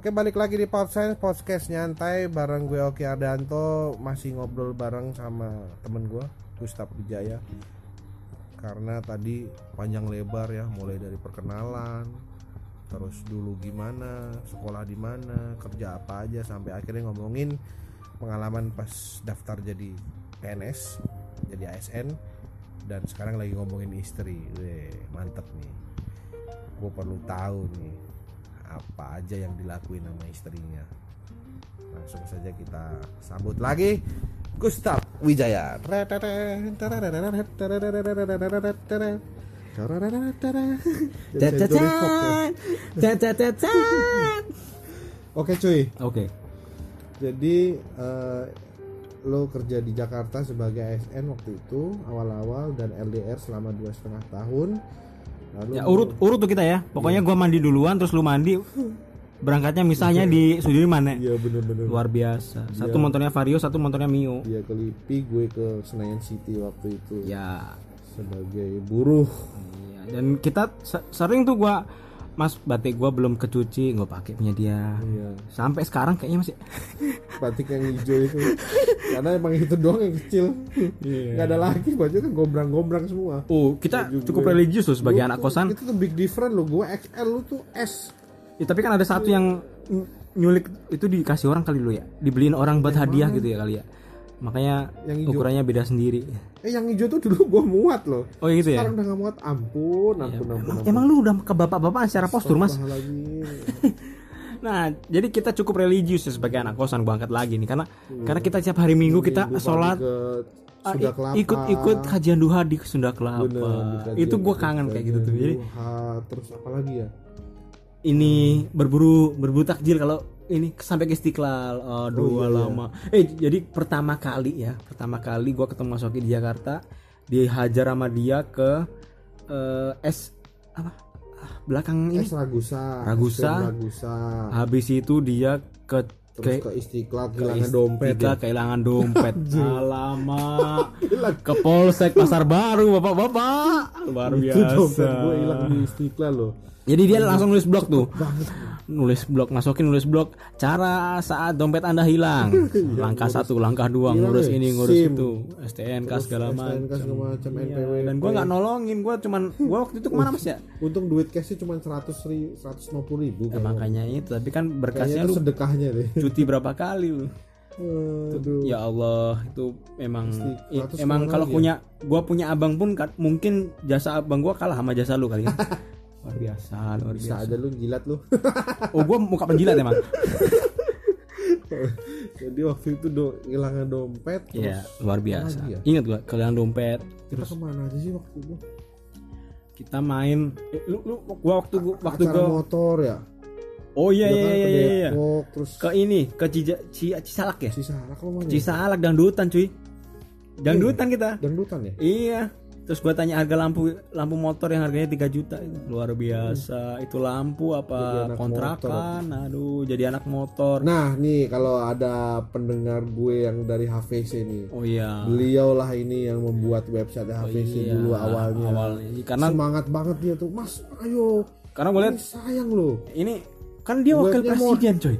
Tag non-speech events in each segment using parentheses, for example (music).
Oke balik lagi di Podcast Podcast nyantai bareng gue Oki Ardanto. Masih ngobrol bareng sama temen gue Gustaf Wijaya. Karena tadi panjang lebar ya Mulai dari perkenalan Terus dulu gimana Sekolah di mana Kerja apa aja Sampai akhirnya ngomongin Pengalaman pas daftar jadi PNS Jadi ASN Dan sekarang lagi ngomongin istri. Weh, Mantep nih. Gue perlu tahu nih apa aja yang dilakuin sama istrinya langsung saja kita sambut lagi Gustaf Wijaya Oke cuy, Oke. jadi eh, lo kerja di Jakarta sebagai ASN waktu itu awal-awal dan LDR selama dua setengah tahun. Lalu Ya urut urut tuh kita ya. Pokoknya gua mandi duluan terus lu mandi. Berangkatnya misalnya di Sudirman ya. Iya bener-bener. Luar biasa. Satu motornya Vario, satu motornya Mio. Dia ke Lipi, gue ke Senayan City waktu itu Ya. sebagai buruh. Iya. Dan kita se- sering tuh gua Mas batik gua belum kecuci, gua pakai punya dia. Iya. Sampai sekarang kayaknya masih (laughs) batik yang hijau itu karena emang itu doang yang kecil nggak ada lagi baju kan gombrang-gombrang semua Oh, kita cukup religius tuh sebagai Lu anak tuh- kosan. itu tuh big different lo gue XL lu tuh S Ya, tapi kan ada satu yang ny- nyulik itu dikasih orang kali lu ya. Dibeliin orang buat hadiah gitu ya kali ya. Makanya Yang hijau. ukurannya beda sendiri. Eh yang hijau tuh dulu gue muat loh Oh gitu ya. sekarang udah gak muat ampun ampun ampun, Emang, ampun. emang lu udah ke bapak-bapak secara postur mas? lagi (laughs) Nah, jadi kita cukup religius ya sebagai anak kosan gua angkat lagi nih karena karena kita tiap hari Minggu kita sholat ke ah, Sunda i- Kelapa ikut-ikut kajian duha di Sunda Kelapa. Bener, di Itu gua kangen kayak gitu tuh. Jadi Duha, terus apa lagi ya ini berburu berburu takjil kalau ini sampai ke Istiqlal. Aduh, iya, lama. Eh, jadi pertama kali ya, pertama kali gua ketemu Mas Oki di Jakarta, dihajar sama dia ke eh, S apa? Ah, belakang ini. S Ragusa Ragusa. Ragusa Habis itu dia ke terus ke ke Istiqlal ke kehilangan ist- dompet tiga ya. kehilangan dompet (laughs) alamak ke polsek pasar baru bapak-bapak (laughs) luar itu biasa dompet gue hilang di Istiqlal loh jadi dia langsung nulis blog tuh. Nulis blog masukin nulis blog cara saat dompet anda hilang. (laughs) Langkah satu langkah dua Hilang ngurus ya? ini ngurus SIM. itu. STNK segala macam. Iya, dan gua nggak nolongin gua cuman gua waktu itu ke mana mas ya? Untung duit cashnya cuma seratus ribu seratus ribu Ya, makanya itu tapi kan berkasnya lu sedekahnya deh. (laughs) cuti berapa kali lu? Aduh. Ya Allah, itu emang Pasti i- 100 emang kalau lagi punya gua punya abang pun kan, mungkin jasa abang gua kalah sama jasa lu kali ya. (laughs) luar biasa, luar bisa biasa. aja lu jilat lu (laughs) Oh, gua muka penjilat emang. (laughs) jadi waktu itu do kehilangan dompet terus Iya, luar biasa. ya? Ingat gua kalian dompet kita terus ke mana aja sih waktu itu kita main eh, lu, lu gua waktu gua waktu acara gua motor ya Oh iya iya kan iya ke iya. iya. Depok, terus Ke ini, ke Cija, Cia, Cisalak ya? sisa anak lo mana Cisalak dangdutan cuy. Dangdutan kita. dangdutan ya Iya. Terus gua tanya harga lampu lampu motor yang harganya 3 juta itu luar biasa. Itu lampu apa kontrakan? Aduh, jadi anak motor. nah nih kalau ada pendengar gue yang dari HVC nih Oh iya. beliau lah ini yang membuat website HVC Iya, dulu awalnya Awalnya. Karena semangat banget dia tuh mas ayo karena gue lihat ini sayang loh ini kan dia wakil presiden, coy.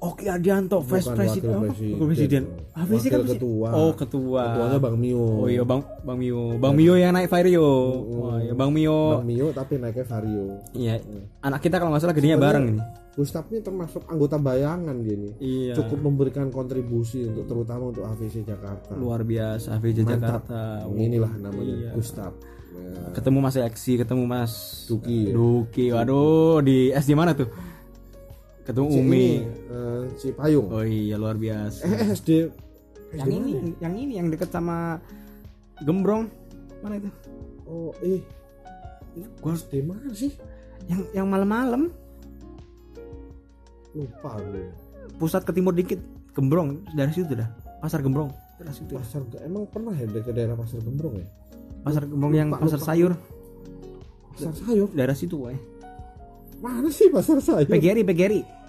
Oki Ardianto, vice presiden. Oh, presiden. wakil presiden. Ah, presiden Wakil kan ketua. Oh, ketua. ketuanya Bang Mio Oh iya, Bang Bang Mio. Bang Mio yang naik Vario. Oh iya, Bang Mio. Bang Mio tapi naiknya Vario Iya. Anak kita kalau nggak salah gedenya bareng ini. Gustaf ini termasuk anggota bayangan dia nih Iya. cukup memberikan kontribusi untuk terutama untuk HVC Jakarta luar biasa VJ Mantap. Jakarta inilah namanya Iya. Gustaf Nah, ketemu Mas Eksi ketemu Mas Duki ya. Duki waduh di S di mana tuh ketemu Si Umi. ini, eh, si Payung. Oh iya luar biasa. Eh SD. Yang ini yang ini yang deket sama Gembrong. Mana itu? Oh eh. Gua SD mana sih? Yang yang malam-malam. Lupa gue pusat ke timur dikit. Gembrong dari situ dah. Pasar Gembrong. Dari situ. Pasar emang pernah ya ke daerah pasar Gembrong ya? Pasar Gembrong yang Lupa, pasar lupa. sayur. Pasar sayur? Daerah situ woy. Mana sih pasar sayur? PGRI PGRI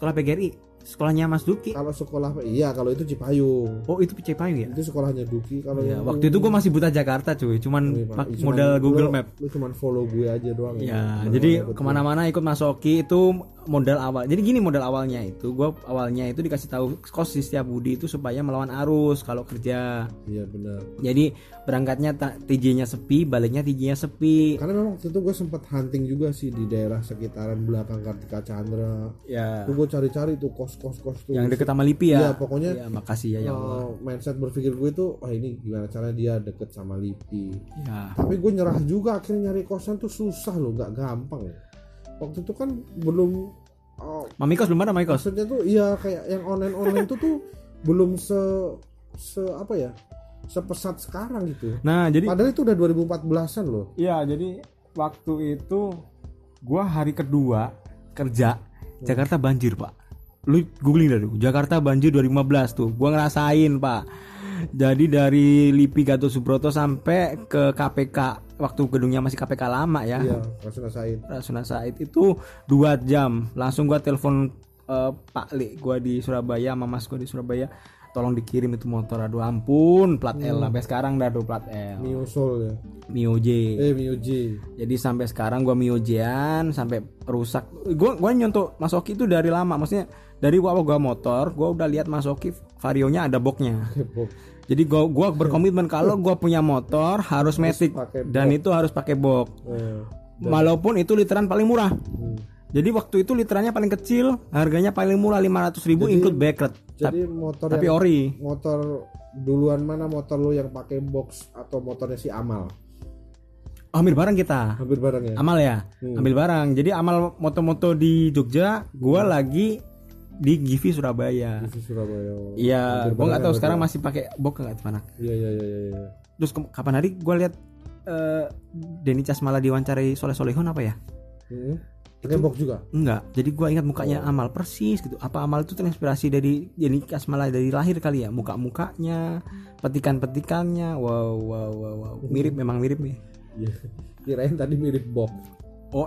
sekolah PGRI sekolahnya Mas Duki? Kalau sekolah iya kalau itu Cipayung. Oh itu Cipayung ya? Itu sekolahnya Duki kalau ya yang waktu itu gue masih buta Jakarta cuy. Cuman Iya, Pak. pak- Cuman modal Google lu- Map. lu cuman follow gue aja doang Ya, Ke mana-mana jadi ke mana-mana ikut Masoki itu modal awal. Jadi gini modal awalnya itu, gue awalnya itu dikasih tahu kos di setiap Budi itu supaya melawan arus kalau kerja. iya benar. Jadi berangkatnya TJ-nya sepi, baliknya TJ-nya sepi. karena memang waktu itu gue sempat hunting juga sih di daerah sekitaran belakang Kartika Chandra Ya, tuh gue cari-cari tuh kos-kos kos tuh yang deket sama Lipi Iya, ya. pokoknya Ya, makasih ya ya Allah. eh, mindset berpikir gue itu wah ini gimana caranya dia deket sama Lipi Ya. tapi gue nyerah juga akhirnya nyari kosan tuh susah loh nggak gampang waktu itu kan belum oh, Mamikos belum ada Mamikos. maksudnya tuh iya kayak yang online online tuh tuh belum se se apa ya sepesat sekarang gitu Nah, jadi padahal itu udah 2014an loh Iya, jadi waktu itu gua hari kedua kerja Jakarta banjir, Pak. Lu googling dulu. Jakarta banjir 2015 tuh. Gua ngerasain, Pak. Jadi dari Lipi Gatot Subroto sampai ke KPK waktu gedungnya masih KPK lama ya. iya langsung rasain Rasuna Said itu dua jam. Langsung gua telepon eh, Pak Li gua di Surabaya sama Mas gua di Surabaya. Tolong dikirim itu motor. Aduh ampun, plat L sampai sekarang dah tuh plat L. Mio Soul ya Mio J. eh Mio J Jadi sampai sekarang gua miojian sampai rusak. Gua gua nyontok Mas Oki itu dari lama, maksudnya dari gua gua motor, gua udah lihat Mas Oki varionya ada boxnya. (laughs) Kepok. Jadi gua gua berkomitmen kalau gua punya motor harus matic pakai dan itu harus pakai box. Eh, Walaupun itu literan paling murah. hmm. Jadi waktu itu literannya paling kecil, harganya paling murah 500.000 ribu include backrest. jadi motor Tapi yang ori. motor duluan mana motor lu yang pakai box atau motornya si Amal Oh, ambil barang kita. hampir bareng ya Amal ya, Hmm. ambil barang. Jadi amal moto-moto di Jogja, gua lagi di Givi Surabaya. di Surabaya Iya, gua nggak tahu ya, sekarang berarti masih pakai box nggak di mana. iya iya iya iya iya. Terus kapan hari gua lihat eh Denny Casmala diwawancarai Soleh Solehun apa ya? Hmm. Pakai box juga Enggak. Jadi gua ingat mukanya Oh. Amal persis gitu. Apa Amal itu terinspirasi dari Denny Casmala dari lahir kali ya? Muka-mukanya, petikan-petikannya. Wow, wow, wow, wow. Mirip memang mirip nih. Iya. kirain tadi mirip box Oh.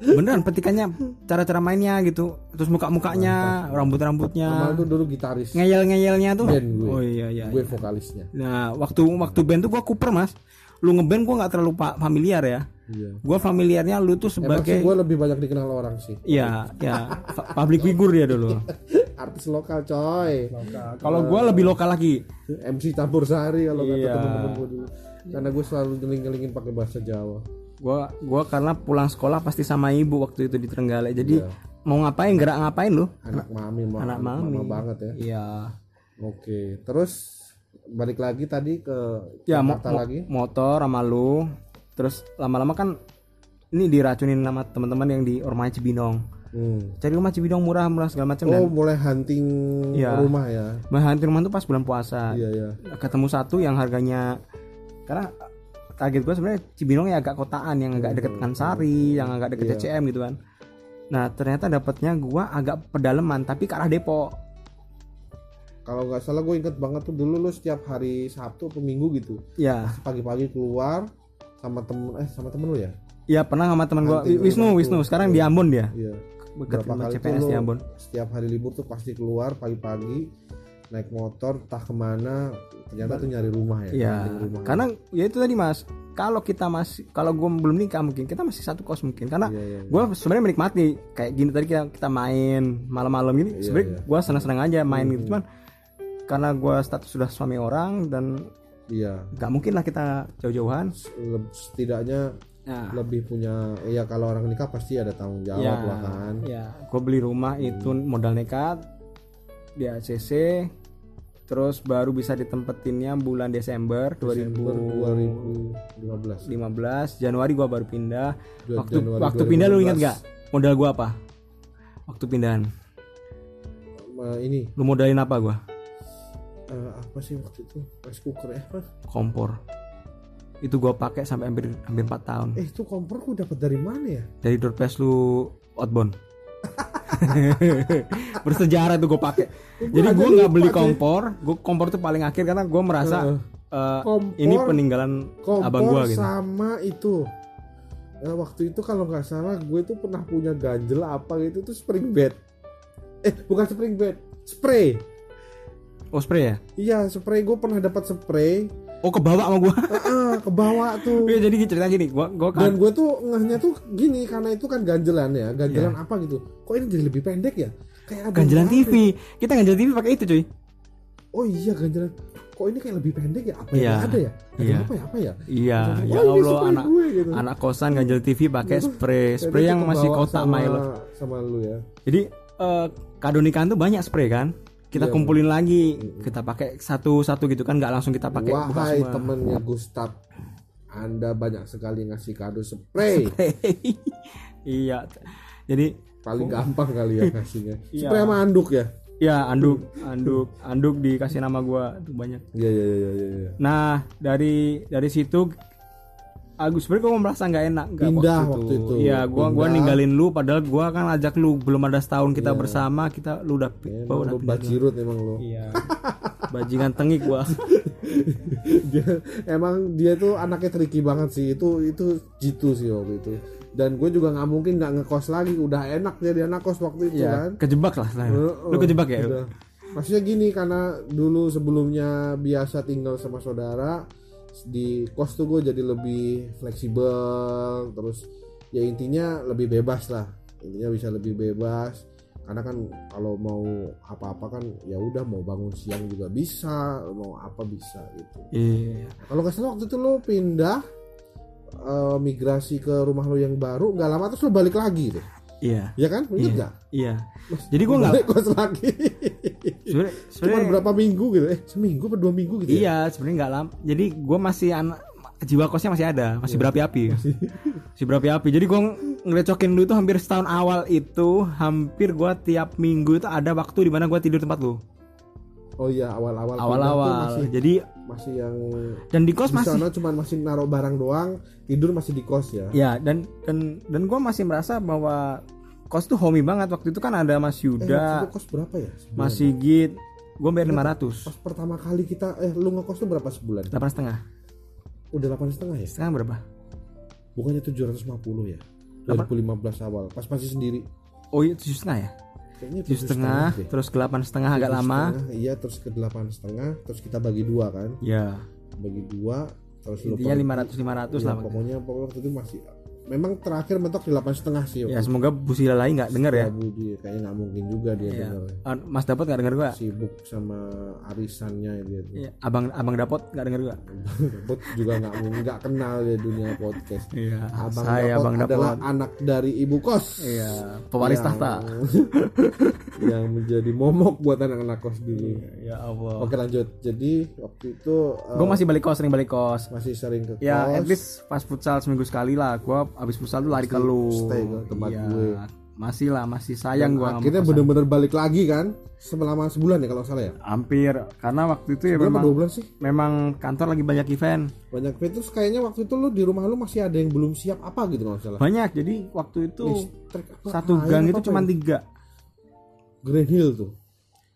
Beneran petikannya, cara-cara mainnya gitu. Terus muka-mukanya, rambut-rambutnya. Amal tuh dulu gitaris ngeyel-ngeyelnya tuh. Band gue. Oh iya iya. gue vokalisnya Nah, waktu waktu band tuh gua kuper, Mas. Lu ngeband gua nggak terlalu familiar ya. Iya Gua familiarnya lu tuh emang sih sebagai gue lebih banyak dikenal orang sih Iya, ya, public figure dia dulu. (laughs) artis lokal coy Kalau gua lebih lokal lagi. MC campur sari kalau kata Iya. temen-temen gue dulu karena gue selalu ngeling-ngelingin pakai bahasa Jawa Gua gua karena pulang sekolah pasti sama ibu waktu itu di Trenggalek. Jadi Iya. mau ngapain gerak ngapain lu? anak mami ma- Anak mama mami. banget ya Iya. oke terus balik lagi tadi ke Ya mo- lagi motor sama lu. Terus lama-lama kan ini diracunin sama teman-teman yang di Ormai Cibinong. Hmm. Cari rumah Cibinong murah-murah segala macam Oh dan mulai hunting Iya. rumah ya Bahan rumah tuh pas bulan puasa. Iya iya ketemu satu yang harganya karena target gue sebenarnya Cibinong ya agak kotaan yang agak deket Kansari yang agak deket Iya. CCM gitu kan nah ternyata dapatnya gua agak pedalaman tapi ke arah Depok Kalau nggak salah gue inget banget tuh dulu lu setiap hari Sabtu atau Minggu gitu ya pagi-pagi keluar sama temen eh sama temen lu ya ya pernah sama teman gua Nanti Wisnu Wisnu sekarang di Ambon dia Iya berapa kali CPNS di Ambon setiap hari libur tuh pasti keluar pagi-pagi naik motor entah ke mana ternyata tuh nyari rumah ya Iya, rumah. karena ya itu tadi mas. Kalau kita masih, kalau gue belum nikah mungkin kita masih satu kos mungkin. Karena Iya, iya, iya. gue sebenarnya menikmati kayak gini tadi kita kita main malam-malam gini. Iya, sebenarnya iya. gue senang-senang aja main gitu cuman karena gue status sudah suami orang dan iya nggak mungkin lah kita jauh-jauhan. Setidaknya Nah, lebih punya ya kalau orang nikah pasti ada tanggung jawab ya, lah kan ya, gue beli rumah itu modal nekat di ACC. Terus baru bisa ditempetinnya bulan Desember, Desember 2015. 2015 Januari gua baru pindah. Waktu Januari waktu pindah lu 2015. ingat gak? Modal gua apa? Waktu pindahan. Ma- ini Lu modalin apa gua? Eh, apa sih waktu itu rice cooker eh apa Kompor. Itu gua pakai sampai hampir hampir 4 tahun. eh itu kompor gue dapat dari mana ya Dari doorpass lu outbound. (laughs) Bersejarah tuh gua pakai. Jadi gua nggak beli deh. kompor, gua kompor tuh paling akhir karena gua merasa eh, Kompor- ini peninggalan kompor abang gua gitu. sama itu Eh, waktu itu kalau nggak salah gue tuh pernah punya ganjel apa gitu tuh spring bed eh bukan spring bed spray Oh spray ya? iya spray. Gue pernah dapat spray. Oh ke bawah sama gua. (laughs) ah ke bawah tuh. Iya jadi cerita gini, gua gua dan kan gue tuh ngehnya tuh gini karena itu kan ganjelan ya. Ganjelan apa gitu? Kok ini jadi lebih pendek ya? Kayak ada ganjelan TV. Kita ganjelan TV pakai itu, cuy. oh iya ganjelan. Kok ini kayak lebih pendek ya? Apa Iya. yang ada ya? Ada Iya. apa ya? Apa ya? Iya, Wah, ya ini Allah spray anak gue, gitu. anak kosan ganjel TV pakai spray, spray yang masih kebawa kotak sama, Milo. sama lu ya. Jadi eh kado nikahan tuh banyak spray kan? Kita Iya. kumpulin lagi, kita pakai satu-satu gitu kan, nggak langsung kita pakai wahai temennya Gustaf anda banyak sekali ngasih kado spray (laughs) iya. Jadi paling gampang kali ya kasihnya (laughs) Iya. spray sama anduk ya ya anduk, anduk, anduk dikasih nama gua tuh banyak. iya iya iya iya iya. Nah dari dari situ Agus sebenarnya gue merasa nggak enak nggak Pindah waktu itu. Iya, gua gua Pindah. ninggalin lu padahal gua kan ajak lu belum ada setahun kita bersama, kita lu udah pi- Emang udah bajirut emang lu Iya. Bajingan tengik gua. (laughs) dia emang dia tuh anaknya tricky banget sih itu itu jitu sih waktu itu dan gue juga nggak mungkin nggak ngekos lagi udah enak jadi anak kos waktu itu kan Iya, kejebak lah. Nah. Heeh, Lu kejebak ya? udah. maksudnya gini karena dulu sebelumnya biasa tinggal sama saudara di kos tuh gue jadi lebih fleksibel terus ya intinya lebih bebas lah. Intinya bisa lebih bebas. Karena kan kalau mau apa-apa kan ya udah mau bangun siang juga bisa mau apa bisa gitu. Iya. kalau nggak salah waktu itu lo pindah eh, migrasi ke rumah lo yang baru nggak lama terus lo balik lagi deh. Iya. ya kan? Inget nggak? Iya. Jadi gua nggak lagi sebenarnya cuma sebenarnya berapa minggu gitu eh seminggu atau dua minggu gitu ya iya, sebenarnya nggak lama. Jadi gua masih anak jiwa kosnya masih ada, masih Iya. berapi-api. Masih berapi-api. Jadi gua ngerecokin lu itu hampir setahun awal itu, hampir gua tiap minggu itu ada waktu di mana gua tidur tempat lu. oh iya awal-awal tuh Awal-awal. masih Jadi masih yang dan di kos di masih sana cuma masih naruh barang doang tidur masih di kos ya Ya dan dan dan gue masih merasa bahwa kos tuh homey banget. Waktu itu kan ada Mas eh, Yuda, itu kos berapa ya? Sebulan? Mas Sigit, gue bayar 500 pas pertama kali kita eh lu ngekos tuh berapa sebulan? delapan setengah. Udah delapan setengah ya? Setengah berapa? bukannya 750 ya? 2015 awal. Pas masih sendiri. Oh iya tujuh setengah ya? kayaknya Tujuh setengah, terus ke delapan setengah agak Tujuh lama. setengah, iya terus ke delapan setengah terus kita bagi dua kan? Ya bagi dua terus intinya lima ratus lima ratus Iya, lah. pokoknya pokoknya waktu itu masih memang terakhir mentok di delapan setengah sih Ya semoga Bu Sila lain nggak denger ya. ya Budi kayaknya nggak mungkin juga dia Iya. denger Ah, Mas Dapot nggak denger gua? sibuk sama arisannya dia tuh. Iya. Abang Abang Dapot nggak denger gua? Dapot juga nggak nggak kenal ya dunia podcast Iya. Abang Saya Dapot Abang adalah Dapot. anak dari ibu kos Iya. Pewaris Yang- tahta. (laughs) yang menjadi momok buat anak-anak kos dulu Ya Allah. oke lanjut jadi waktu itu eh, Gue masih balik kos, sering balik kos. masih sering ke Ya, kos at least pas futsal seminggu sekali lah. Gua abis futsal tuh lari ke lu. stay ke tempat Iya, gue. Masih lah, masih sayang gua. sama akhirnya bener-bener balik lagi kan selama sebulan ya kalau salah ya hampir karena waktu itu ya memang dua bulan sih memang kantor lagi banyak event. banyak terus kayaknya waktu itu lu di rumah lu masih ada yang belum siap apa gitu kalau salah Banyak. Jadi waktu itu Listrik apa, satu gang itu cuma ya? tiga. Grand Hill tuh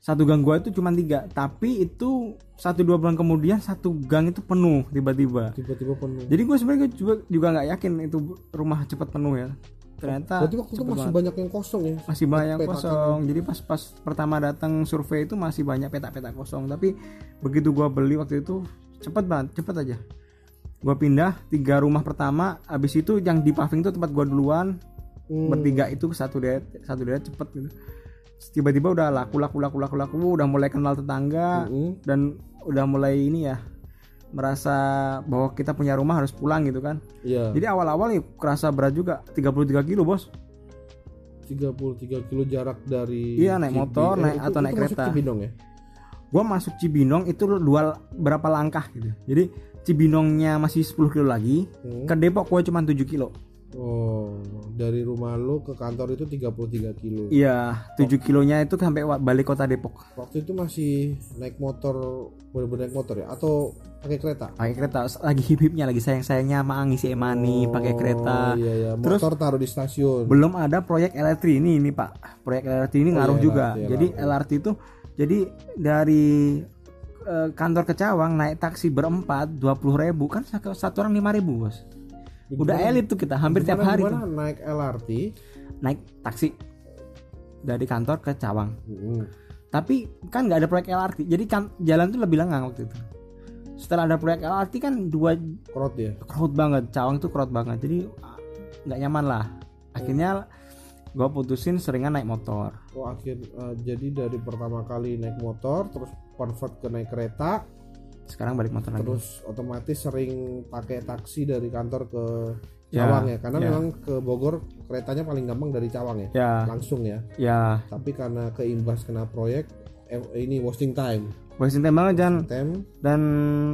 Satu gang gua itu cuma tiga. Tapi itu satu dua bulan kemudian satu gang itu penuh tiba-tiba. tiba-tiba penuh Jadi gue sebenarnya juga juga nggak yakin itu rumah cepat penuh ya. Ternyata berarti waktu itu masih banget. banyak yang kosong ya masih banyak Peta- kosong jadi pas pas pertama datang survei itu masih banyak peta-peta kosong tapi begitu gua beli waktu itu cepet banget cepet aja gua pindah tiga rumah pertama habis itu yang di paving itu tempat gua duluan Hmm. bertiga itu satu deret satu deret cepet gitu tiba-tiba udah laku laku laku laku laku udah mulai kenal tetangga Mm-mm. dan udah mulai ini ya merasa bahwa kita punya rumah harus pulang gitu kan Iya. jadi awal-awal ya kerasa berat juga 33 kilo bos 33 kilo jarak dari Iya, naik motor, naik- itu- atau itu naik kereta. Cibinong ya gua masuk Cibinong itu dua berapa langkah gitu. Jadi Cibinongnya masih 10 kilo lagi, Hmm. ke Depok gua cuma 7 kilo. Oh dari rumah lu ke kantor itu 33 kilo Iya, 7 kilonya itu sampai balik kota Depok. waktu itu masih naik motor bener-bener naik motor ya atau pakai kereta Pakai kereta lagi hip-hipnya lagi sayang-sayangnya sama ngisi emani pakai kereta. Oh, iya iya Terus- motor taruh di stasiun Belum ada proyek LRT ini ini Pak. Proyek LRT ini Oh, ngaruh iya, juga. LRT, Jadi LRT itu jadi dari eh, kantor ke Cawang naik taksi berempat 20.000 ribu kan satu, orang 5.000 ribu bos. Udah Gimana- elit tuh kita hampir tiap gimana- hari gimana tuh. naik LRT naik taksi. Dari kantor ke Cawang. Mm-mm. tapi kan nggak ada proyek LRT jadi kan jalan tuh lebih lengang waktu itu. Setelah ada proyek LRT kan dua Krot ya? Crowd banget. Cawang tuh crowd banget. Jadi nggak nyaman lah. Akhirnya gue putusin seringan naik motor. Oh akhir eh, jadi dari pertama kali naik motor terus convert ke naik kereta sekarang balik motor lagi. Terus otomatis sering pakai taksi dari kantor ke Ya, Cawang ya, karena ya. memang ke Bogor keretanya paling gampang dari Cawang ya ya. langsung ya. Ya. Tapi karena keimbas kena proyek eh, ini wasting time. Wasting time banget Jan. Time. Dan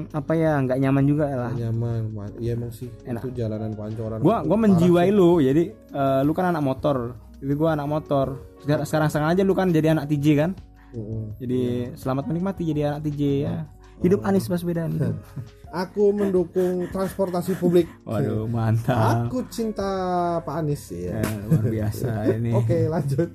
apa ya nggak nyaman juga lah. Nyaman Ma- iya emang sih Enak. itu jalanan pancoran gua gua menjiwai sih. lu jadi eh, lu kan anak motor. Jadi gua anak motor. Sekarang sekarang aja lu kan jadi anak TJ kan? Mm-mm. jadi selamat menikmati jadi anak TJ ya hidup Anies Baswedan hidup. (laughs) aku mendukung transportasi publik waduh mantap aku cinta Pak Anies ya Ya, luar biasa (laughs) ini Oke lanjut.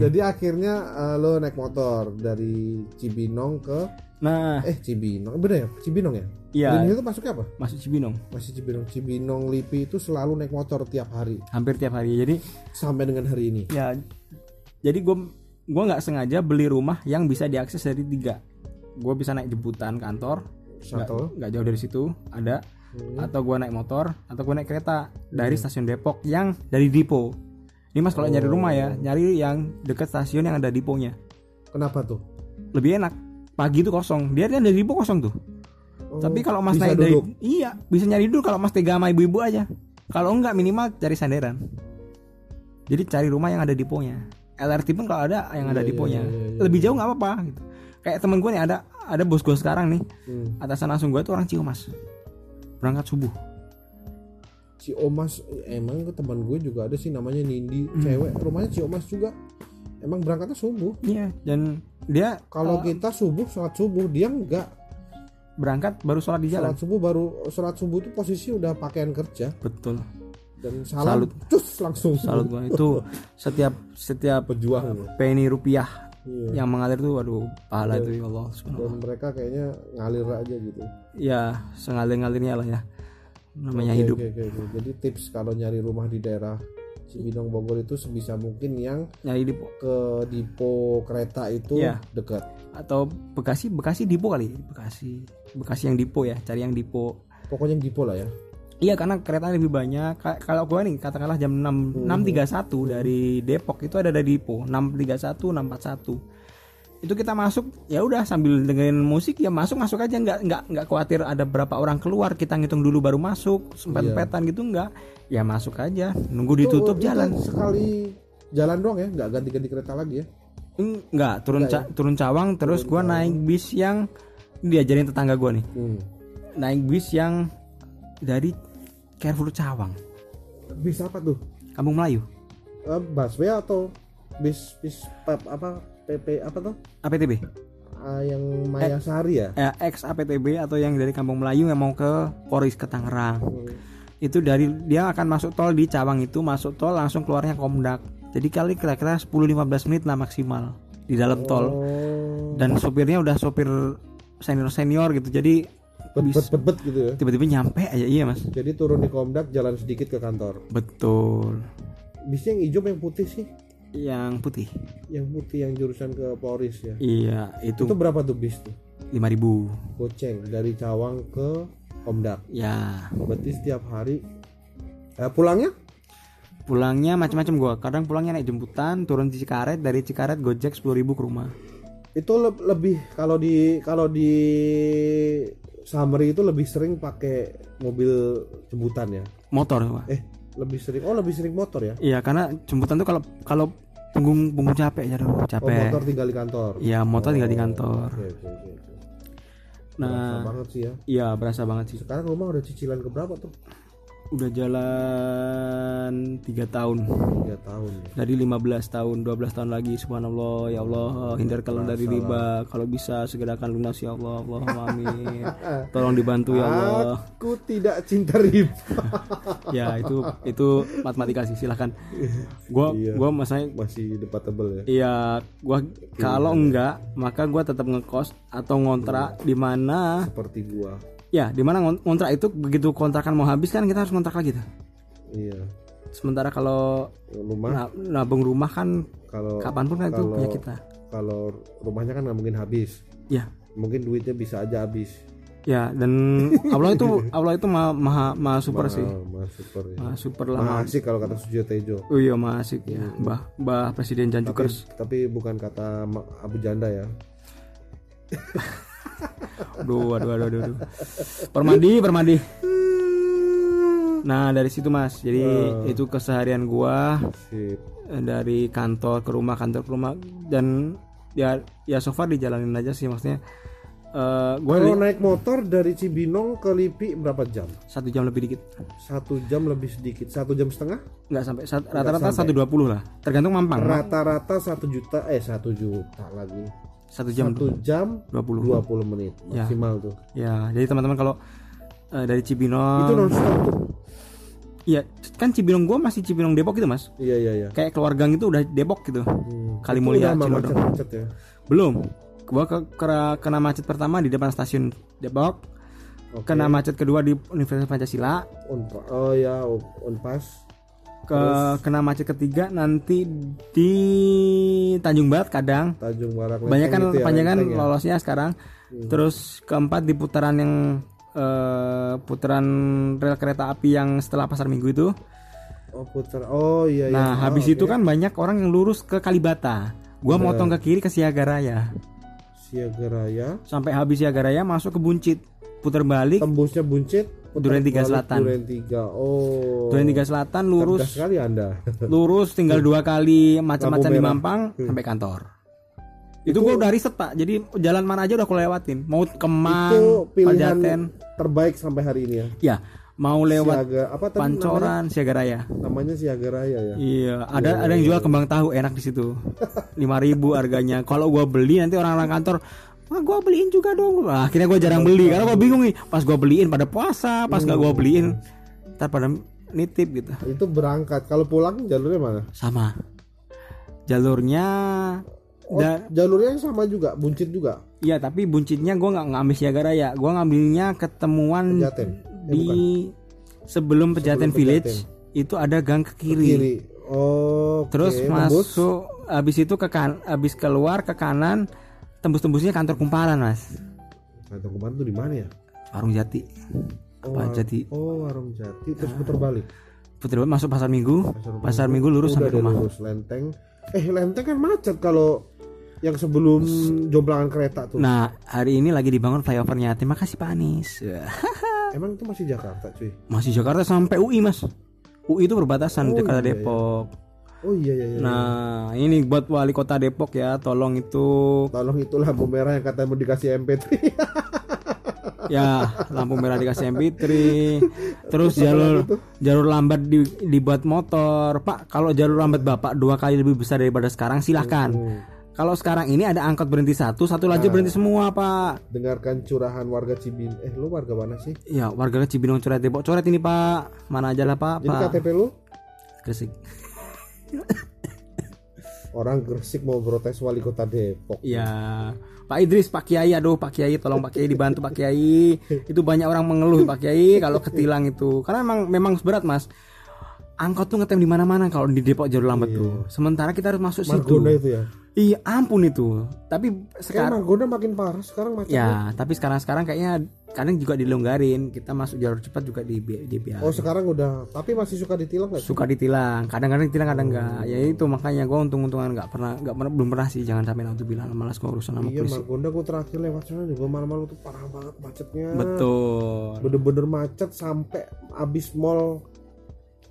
Jadi akhirnya eh, lo naik motor dari Cibinong ke nah eh Cibinong, bener ya? Cibinong ya? iya Hill itu masuknya apa? masuk Cibinong Masih Cibinong. Cibinong Lipi itu selalu naik motor tiap hari hampir tiap hari jadi sampai dengan hari ini. ya jadi gue gua nggak sengaja beli rumah yang bisa diakses dari tiga gue bisa naik jemputan kantor. Nggak Shuttle. nggak jauh dari situ ada. Hmm. atau gue naik motor atau gue naik kereta dari stasiun Depok yang dari Dipo ini mas kalau nyari rumah ya nyari yang dekat stasiun yang ada Diponya Kenapa tuh? lebih enak. Pagi itu kosong. Dia kan dari Dipo kosong tuh. Oh, tapi kalau mas naik dari iya bisa nyari dulu kalau mas tega sama ibu-ibu aja. Kalau enggak minimal cari sandaran jadi cari rumah yang ada diponya LRT pun kalau ada yang ada Iya, iya, diponya iya, iya, lebih jauh nggak apa-apa gitu kayak temen gue nih ada ada bos gue sekarang nih Hmm. atasan langsung gue tuh orang Ciumas berangkat subuh Si Omas emang ke teman gue juga ada sih namanya Nindi, Hmm. cewek. Rumahnya Si Omas juga. Emang berangkatnya subuh. iya dan dia Kalau eh, kita subuh sholat subuh, dia enggak. berangkat baru sholat di jalan Sholat subuh baru sholat subuh itu posisi udah pakaian kerja betul dan salam Salut. cus langsung. salut gue itu (laughs) setiap setiap pejuang. penny rupiah Iya. yang mengalir tuh waduh pahala itu ya Allah subhanallah dan mereka kayaknya ngalir aja gitu ya sengalir-ngalirnya lah ya namanya Oke, hidup oke, oke. jadi tips kalau nyari rumah di daerah Cibinong Bogor itu sebisa mungkin yang nyari di ke depo kereta itu Iya. dekat atau Bekasi Bekasi Dipo kali Bekasi Bekasi yang Dipo ya cari yang Dipo pokoknya yang depo lah ya iya karena kereta lebih banyak. Ka- kalau gua nih katakanlah jam 6 6.31 dari Depok itu ada dari Dipo 6.31 6.41 itu kita masuk ya udah sambil dengerin musik ya masuk masuk aja. Nggak nggak nggak khawatir ada berapa orang keluar kita ngitung dulu baru masuk sempat petan gitu nggak. Ya masuk aja nunggu ditutup Itu- itu jalan. sekali jalan doang ya? Nggak ganti-ganti kereta lagi ya? Enggak, turun ca- turun Cawang terus gua naik bis yang diajarin tetangga gua nih. hmm. Naik bis yang dari Carrefour Cawang, bis apa tuh Kampung Melayu. Eh, busway atau bis bis pep- apa PP apa tuh APTB. Ah, yang Maya Sari ya Ya, ex APTB atau yang dari Kampung Melayu yang mau ke Poris ke Tangerang. Hmm. Itu dari dia akan masuk tol di Cawang itu, masuk tol langsung keluarnya Komdak. Jadi kali kira-kira 10-15 menit lah maksimal di dalam tol. oh Dan sopirnya udah sopir senior-senior gitu. Jadi bet bet bet bet gitu ya tiba-tiba nyampe aja iya, Mas. jadi turun di Komdak jalan sedikit ke kantor Betul. bisnya yang hijau yang putih sih Yang putih. yang putih yang jurusan ke Polris ya Iya, itu itu berapa tuh bis tuh 5000. goceng dari Cawang ke Komdak Ya, berarti setiap hari eh, pulangnya pulangnya macam-macam gua. Kadang pulangnya naik jemputan, turun di Cikaret, dari Cikaret Gojek 10.000 ke rumah. itu le- lebih kalau di kalau di Summary itu lebih sering pakai mobil jemputan ya Motor, Pak. eh lebih sering oh lebih sering motor ya Iya, karena jemputan tuh kalau kalau punggung punggung capek ya, aduh, oh capek. motor tinggal di kantor Iya, motor tinggal di kantor. oke oke oke oke. Nah, Berasa banget sih ya iya berasa banget sih. sekarang rumah udah cicilan ke berapa tuh Udah jalan 3 tahun. tiga tahun ya? Dari 15 tahun, 12 tahun lagi subhanallah ya Allah hindarkan dari riba. Kalau bisa segerakan lunas ya Allah Allahumma amin. (laughs) Tolong dibantu ya Allah. Aku tidak cinta riba. (laughs) Ya itu itu matematika sih silahkan gua Iya. gua masanya masih debatable ya? Iya gua kalau enggak maka gua tetap ngekos atau ngontrak di mana seperti gua ya di mana ngontrak itu begitu kontrakan mau habis kan kita harus ngontrak lagi tuh. Iya. Sementara kalau rumah? na- nabung rumah kan kalau kapan pun kan itu kalau- punya kita. kalau rumahnya kan nggak mungkin habis. Ya. Mungkin duitnya bisa aja habis. Ya dan (laughs) Allah itu Allah itu maha maha, maha super sih. Mahal, mahal super ya. maha super lah maha- asik kalau kata Sujiyo Tejo. Oh iya maha asik ya. Mbah mbah presiden tapi, Janjukers tapi bukan kata Abu Janda ya (laughs) aduh aduh aduh aduh, aduh. permadi permadi nah dari situ mas jadi itu keseharian gua Sip. dari kantor ke rumah kantor ke rumah dan ya ya so far dijalanin aja sih maksudnya eh gue Kalau naik motor dari Cibinong ke Lipi berapa jam? satu jam lebih dikit Satu jam lebih sedikit, satu jam setengah? nggak sampai rata-rata satu dua puluh lah tergantung mampang Rata-rata satu juta, eh satu juta lagi. Satu jam Satu jam 20 dua puluh menit Ya. maksimal tuh. ya jadi teman-teman kalau eh, dari Itu Cibinong non stop tuh. iya kan Cibinong gua masih Cibinong Depok gitu mas Iya iya iya. kayak keluar gang itu udah Depok gitu Hmm. Kali Itu Mulia, ya. belum gua ke, kena, kena macet pertama di depan stasiun Depok Oke. kena macet kedua di Universitas Pancasila Unpa- oh ya, Unpas. Ke kena macet ketiga nanti di Tanjung Barat kadang. Tanjung Barak banyak kan Lenteng itu ya, banyak kan ya. lolosnya sekarang. Terus keempat di putaran yang eh, putaran rel kereta api yang setelah pasar minggu itu. Oh putar. Oh iya iya. nah Oh, habis oke. itu kan banyak orang yang lurus ke Kalibata. Gua motong ke kiri ke Siaga Raya. Siaga Raya, sampai habis Siaga Raya masuk ke Buncit putar balik tembusnya Buncit, Duren Tiga Selatan. Duren Tiga. Oh. Duren Tiga Selatan Cerdas lurus sekali Anda. (laughs) lurus tinggal dua kali macam-macam di. Mampang sampai kantor itu, gua udah riset pak jadi jalan mana aja udah aku lewatin mau itu Kemang pilihan Pajaten terbaik sampai hari ini ya. ya mau lewat Siaga apa tadi namanya? Pancoran Siaga Raya Namanya Siaga Raya ya. Iya, ada ada yang jual kembang tahu enak di situ. (laughs) 5000 harganya. Kalau gua beli nanti orang-orang kantor, "Wah, gua beliin juga dong." Wah, akhirnya gua jarang beli karena gua bingung nih. Pas gua beliin pada puasa, pas nggak gua beliin ntar pada nitip gitu. Itu berangkat. Kalau pulang jalurnya mana? Sama. Jalurnya Oh, dan jalurnya sama juga, buncit juga. iya tapi buncitnya gua nggak ngambil Siaga Raya. Gua ngambilnya ketemuan Pejaten. Eh, di sebelum Pejaten Village itu ada gang ke kiri. Kiri. Oh. oke. Terus masuk habis itu ke kan habis keluar ke kanan tembus-tembusnya kantor kumparan, Mas. Kantor kemarin tuh di mana ya? Warung Jati. Oh, Apa Jati? Oh, warung jati terus putar balik. Putri Bawang masuk pasar Minggu. Pasar Minggu lurus Udah sampai rumah. lurus lenteng. Eh, lenteng kan macet kalau yang sebelum jomblangan kereta tuh. Nah, hari ini lagi dibangun flyovernya. Terima kasih Pak Anies. (laughs) Emang itu masih Jakarta, cuy. Masih Jakarta sampai UI, Mas. UI itu perbatasan Oh, Jakarta iya, iya. Oh iya iya iya. Nah, ini buat wali kota Depok ya, tolong itu. Tolong itu lampu merah yang katanya mau dikasih MP3. (laughs) ya lampu merah dikasih MP3 (laughs) terus jalur jalur lambat di, dibuat motor. Pak kalau jalur lambat bapak dua kali lebih besar daripada sekarang silahkan kalau sekarang ini ada angkot berhenti satu satu lajur berhenti semua pak. Dengarkan curahan warga Cibin. Eh, lu warga mana sih? ya warga Cibinong coret Depok. Coret ini pak. Mana aja lah pak Jadi pak. KTP lu? Gresik orang Gresik mau protes wali kota Depok. ya Pak Idris, Pak Kiai, aduh Pak Kiai, tolong Pak Kiai dibantu Pak Kiai. Itu banyak orang mengeluh Pak Kiai kalau ketilang itu, karena memang memang berat mas. Angkot tuh ngetem di mana-mana kalau di Depok jalur lambat tuh. Sementara kita harus masuk situ. Margonda itu ya. Iya ampun itu. Tapi Sekarang Margonda makin parah sekarang macetnya. ya, tapi sekarang-sekarang kayaknya kadang juga dilonggarin. Kita masuk jalur cepat juga di di Oh sekarang udah, tapi masih suka ditilang nggak? suka ditilang. Kadang-kadang ditilang, kadang enggak. Ya itu makanya gua untung-untungan nggak pernah nggak pernah belum pernah sih jangan sampai nanti bilang malas gua urusan sama Iya polisi. Margonda gua terakhir lewat sana juga malam-malam tuh parah banget macetnya. Betul. Bener-bener macet sampai abis mall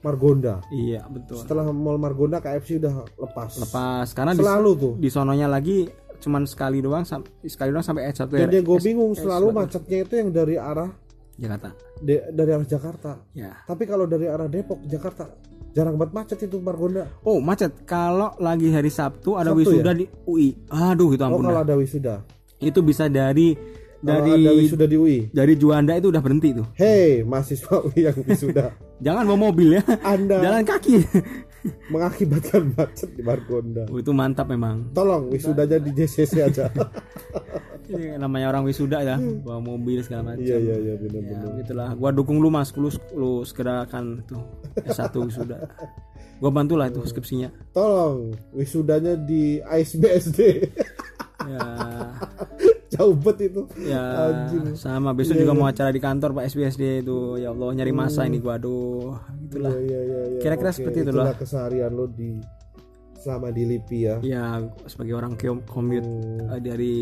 Margonda. Iya betul. Setelah mall Margonda KFC udah lepas. Lepas karena di, Selalu tuh. di sononya lagi cuman sekali doang sekali doang sampai S1 Dan yang gue bingung S- selalu S- macetnya itu yang dari arah Jakarta. de- dari arah Jakarta. Ya. Tapi kalau dari arah Depok Jakarta jarang banget macet itu Margonda. Oh macet kalau lagi hari Sabtu ada Sabtu wisuda di UI. Aduh itu Oh ampun. kalau dah. ada wisuda. Itu bisa dari Kalau dari ada wisuda di UI. dari Juanda itu udah berhenti tuh. Hei mahasiswa UI yang wisuda. (laughs) Jangan bawa mobil ya. Anda Jalan kaki. (laughs) mengakibatkan macet di Margonda. Oh, itu mantap memang. Tolong wisudanya di JCC aja. (laughs) Ini namanya orang wisuda ya bawa mobil segala macam iya iya iya ya, benar-benar gitulah gua dukung lu mas lu lu segerakan tuh S1 wisuda gua bantulah itu skripsinya tolong wisudanya di ASBSD ya jauh bet itu. Ya Anjing. sama. Besok juga mau acara di kantor Pak SBSD itu. Ya Allah nyari masa ini gua aduh gitulah. Iya, iya, iya, iya. Kira-kira Oke, seperti itulah itulah. keseharian lo di selama di LIPI ya. Ya sebagai orang commute Hmm, eh, dari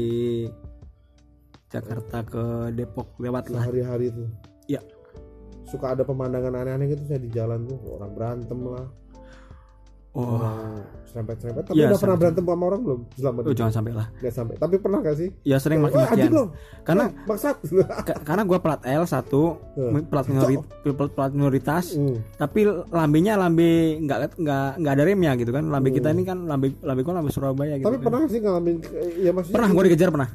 Jakarta ke Depok lewat lah. Sehari-hari tuh ya suka ada pemandangan aneh-aneh gitu saya di jalan tuh orang berantem lah oh, serempet-serempet. Tapi Iya, udah pernah berantem sama orang belum selama oh jangan sampai lah. Nggak sampai. Tapi pernah gak sih? Ya sering Wah, maki-makian anjing lo karena maksat (laughs) ka- karena gua plat L satu Hmm. plat minori, plat, plat minoritas. Hmm. tapi lambenya lambe nggak nggak nggak ada remnya gitu kan. Lambe kita ini kan lambe lambe gua lambe Surabaya gitu tapi kan. pernah gak sih ngalamin ya masih pernah gua dikejar pernah.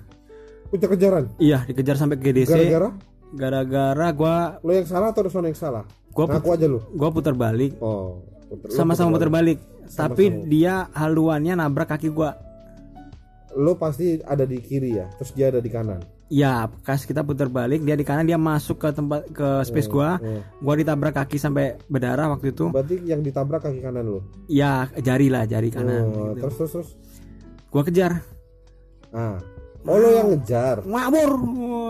Kejar-kejaran iya dikejar sampai ke GDC gara-gara? Gara-gara gua lo yang salah atau Rusona yang salah? Gua put- ngaku aja lu. gua putar balik. Oh sama-sama puter putar balik Sama-sama. tapi dia haluannya nabrak kaki gua. Lo pasti ada di kiri ya terus dia ada di kanan. Ya pas kita putar balik dia di kanan dia masuk ke tempat ke space gua. Hmm. gua ditabrak kaki sampai berdarah waktu itu. Berarti yang ditabrak kaki kanan lo ya jari lah jari kanan oh, gitu. terus terus terus? Gua kejar. Ah. Oh lo yang ngejar? Ngawur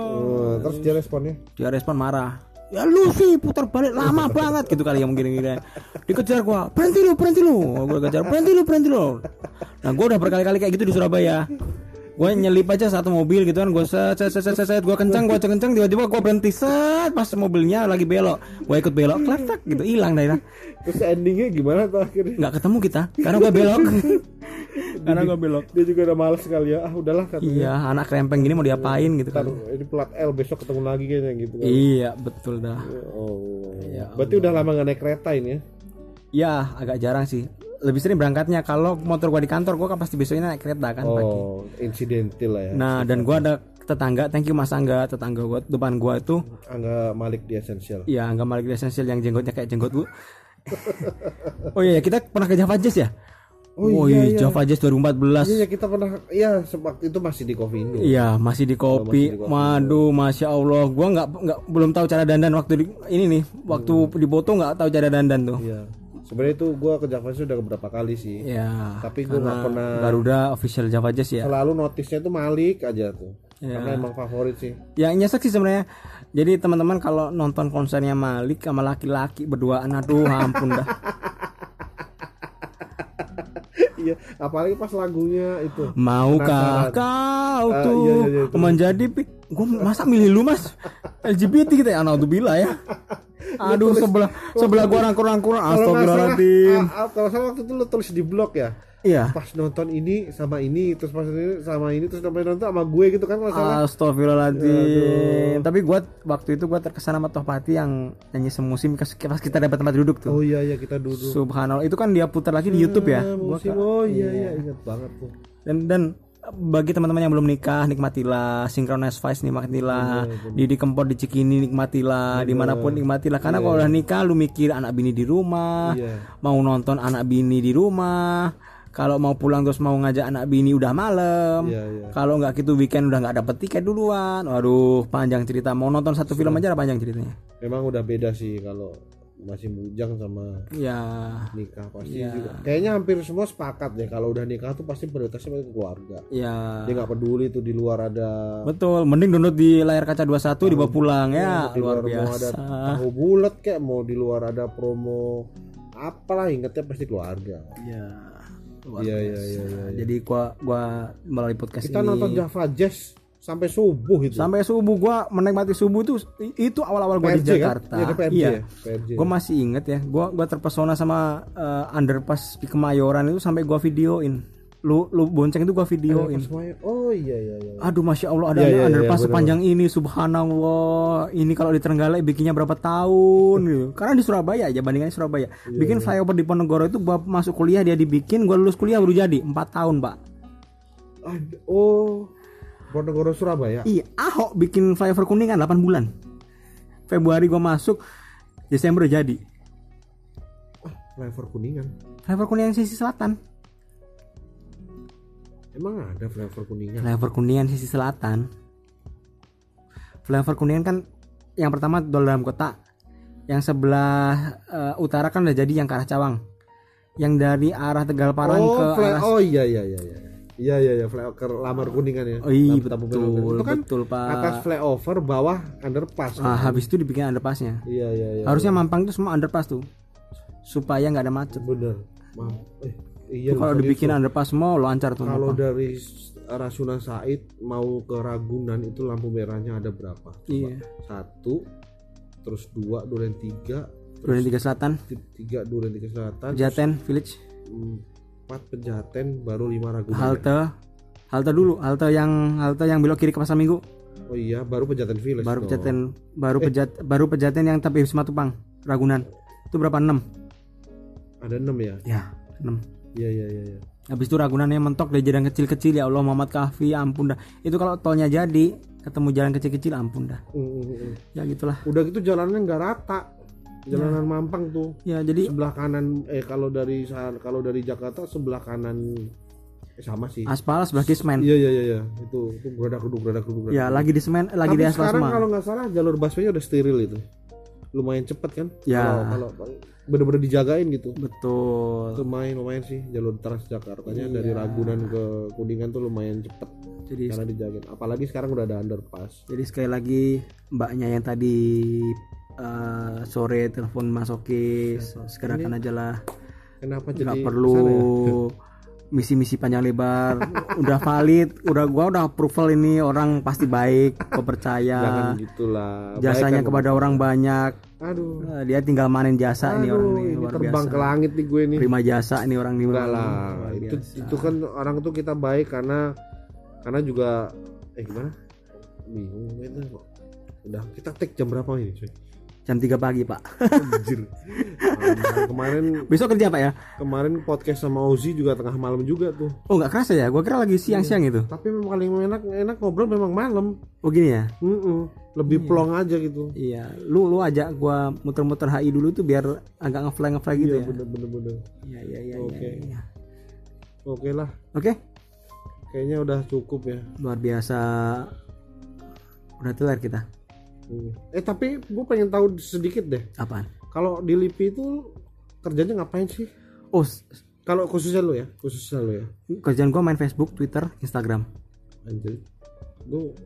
Oh, terus dia responnya? Dia respon marah ya lu sih putar balik lama (laughs) banget gitu kali ya mungkin gitu dikejar gua berhenti lu berhenti lu. Gua kejar berhenti lu berhenti lu. Nah gua udah berkali-kali kayak gitu di Surabaya. Gua nyelip aja satu mobil gitu kan gua set set set set, set, set. gua kencang gua kencang tiba-tiba gua berhenti set pas mobilnya lagi belok. Gua ikut belok klak gitu hilang daerah terus endingnya gimana tuh akhirnya? Nggak ketemu kita karena gua belok (laughs) karena gua belok. dia juga udah males kali ya. Ah udahlah katanya iya anak krempeng gini mau diapain gitu kan. Ini plat L besok ketemu lagi kayaknya gitu kan. Iya betul dah. Oh Ya berarti udah lama gak naik kereta ini ya? Ya agak jarang sih. Lebih sering berangkatnya. Kalau motor gua di kantor Gua kan pasti besoknya naik kereta kan pagi. Oh insidental lah ya. Nah dan gua ada tetangga Thank you mas Angga Tetangga gua depan gua itu. Angga Malik di Essential. Ya Angga Malik Essential Yang jenggotnya kayak jenggot gua (laughs) Oh iya kita pernah ke Java Jazz ya Oh, iya, iya. Java Jazz 2014 iya ya, kita pernah iya waktu itu masih di Coffee Indo Iya masih di kopi. kopi. Waduh, masya Allah, gua nggak nggak belum tahu cara dandan waktu di, ini nih, waktu di foto nggak tahu cara dandan tuh. iya sebenarnya itu gua ke Java Jazz udah beberapa kali sih Ya. tapi gua nggak pernah Garuda official Java Jazz ya. selalu notisnya tuh Malik aja tuh Iya. karena emang favorit sih Yang nyesek sih sebenarnya. Jadi teman-teman kalau nonton konsernya Malik sama laki-laki berduaan, aduh ampun dah. (laughs) iya apalagi pas lagunya itu. Maukah kau Ah, tuh iya, iya, itu. menjadi gua masa milih lu mas? LGBT kita ya anak bila ya. (laughs) Aduh sebelah sebelah gua nggak salah astagfirullahaladzim. ah, ah, kalau salah waktu itu lu tulis di blog ya iya. Pas nonton ini sama ini terus pas ini sama ini terus sampai nonton sama gue gitu kan kalau salah. Astagfirullahaladzim Tapi gua waktu itu gua terkesan sama Tohpati yang nyanyi semusim pas kita dapat tempat duduk tuh. Oh iya iya kita duduk. Subhanallah. Itu kan dia putar lagi di YouTube ya? Gua musim. ka- oh iya iya. ingat banget tuh. Dan dan bagi teman-teman yang belum nikah nikmatilah. Synchronize Vice nikmatilah. Didi Kempot di Cikini nikmatilah. Di mana pun nikmatilah. Karena kalau udah nikah lu mikir anak bini di rumah. Iya. Mau nonton anak bini di rumah kalau mau pulang terus mau ngajak anak bini udah malam. Iya iya. Kalau nggak gitu weekend udah nggak dapet tiket duluan. Waduh panjang cerita. Mau nonton satu film aja udah panjang ceritanya. Memang udah beda sih kalau masih bujang sama ya nikah pasti Iya. juga. Kayaknya hampir semua sepakat deh kalau udah nikah tuh pasti prioritasnya paling keluarga. Ya dia nggak peduli tuh di luar ada betul mending download di layar kaca 21 dibawa pulang ya. Di luar luar mau ada biasa. tahu bulat kayak mau di luar ada promo apalah ingetnya pasti keluarga. Ya luar iya iya biasa. iya iya iya. jadi gua gua melalui podcast kita ini nonton Java Jazz sampai subuh itu sampai subuh gua menikmati subuh tuh itu awal-awal gua di PRJ kan? Jakarta Iya, ke PRJ iya ya? PRJ. Gue masih inget ya, gue gua terpesona sama eh, underpass di Kemayoran itu sampai gua videoin. Lu lu bonceng itu gua videoin. Oh iya iya iya Aduh masya Allah ada Iya, iya, underpass iya, bener. sepanjang ini, subhanallah. Ini kalau di Trenggalek bikinnya berapa tahun gitu. Karena di Surabaya aja bandingannya Surabaya. Iya, Bikin flyover di Ponorogo itu gua masuk kuliah dia dibikin, gua lulus kuliah baru jadi 4 tahun pak. Oh Ponorogo Surabaya Iya, Ahok bikin flyover kuningan 8 bulan. Februari gua masuk, Desember jadi. flavor kuningan Flyover kuningan sisi selatan. Emang ada flavor kuningnya? Flavor Kuningan sisi selatan. Flavor Kuningan kan yang pertama dalam kota. Yang sebelah eh, utara kan udah jadi yang ke arah Cawang. Yang dari arah Tegal Parang oh, ke arah oh iya iya iya iya. Iya iya iya flavor lamar kuningan ya. Oh iya betul. Itu kan betul Pak. atas flyover, bawah underpass. kan? Ah, habis itu dibikin underpassnya. Iya iya iya. Harusnya Mampang itu semua underpass tuh. Supaya nggak ada macet. bener. Eh, iya. Kalau dibikin deh. underpass semua lancar tuh. kalau Mampang. dari Rasuna Said mau ke Ragunan itu lampu merahnya ada berapa? Coba. Iya. Satu, terus dua, duren tiga, Duren Tiga Selatan, ti- tiga duren tiga selatan, Jaten Village, empat pejaten, baru lima Ragunan. halte halte dulu, halte yang halte yang belok kiri ke Pasar Minggu, Oh iya, baru pejaten village. baru dong. pejaten baru pejat baru pejaten yang tapi Matupang, Ragunan. Itu berapa? 6. Ada enam ya? Ya, 6. Iya iya iya. iya. Habis itu Ragunannya mentok dari jalan kecil-kecil ya Allah Muhammad Kahfi ampun dah. Itu kalau tolnya jadi ketemu jalan kecil-kecil ampun dah. Mm, mm, mm. Ya gitulah. Udah gitu jalannya nggak rata. Jalanan Mampang tuh Ya jadi sebelah kanan eh kalau dari kalau dari Jakarta sebelah kanan eh, sama sih. aspal sebelah kiri semen. Iya iya iya iya. Itu itu geradak geduk geradak geduk. Ya lagi di semen, lagi Tapi di aspal sekarang kalau nggak salah jalur busway udah steril itu. Lumayan cepet kan? Ya. Kalau bener-bener dijagain gitu. Betul. Lumayan lumayan sih jalur Transjakartanya dari Iya. Ragunan ke Kuningan tuh lumayan cepet Jadi karena dijagain. Apalagi sekarang udah ada underpass. Jadi sekali lagi mbaknya yang tadi eh, sore telepon masokis segerakan aja lah Kenapa nggak jadi perlu ke sana ya? Misi-misi panjang lebar udah valid udah gua udah approval ini orang pasti baik gua percaya Jangan gitulah. Jasanya kan? kepada orang banyak Aduh. Eh, dia tinggal manen jasa ini orang Aduh, ini ini luar terbang biasa ke langit nih gue nih. terima jasa ini orang ini Enggak luar lah. Itu biasa. itu kan orang tuh kita baik karena karena juga eh gimana? Bingung itu. Udah kita take jam berapa ini, cuy? Jam 3 pagi pak Anjir. Nah, kemarin (laughs) besok kerja pak ya kemarin podcast sama Ozi juga tengah malam juga tuh. oh nggak kerasa ya gua kira lagi siang-siang itu Tapi memang paling enak enak ngobrol memang malam. oh gini ya Mm-mm. Lebih plong aja gitu. Iya, lu lu ajak gua muter-muter HI dulu tuh biar agak ngefly ngefly gitu Iya ya. bener bener bener. Iya iya iya. Oke. iya, iya. Oke lah. Oke, Kayaknya udah cukup ya. luar biasa. Udah telar kita. Hmm. Eh tapi gue pengen tahu sedikit deh. Apaan? Kalau di LIPI itu kerjanya ngapain sih? Oh, Kalau khususnya lu ya, khususnya lu ya. kerjaan gua main Facebook, Twitter, Instagram. Anjir. Lu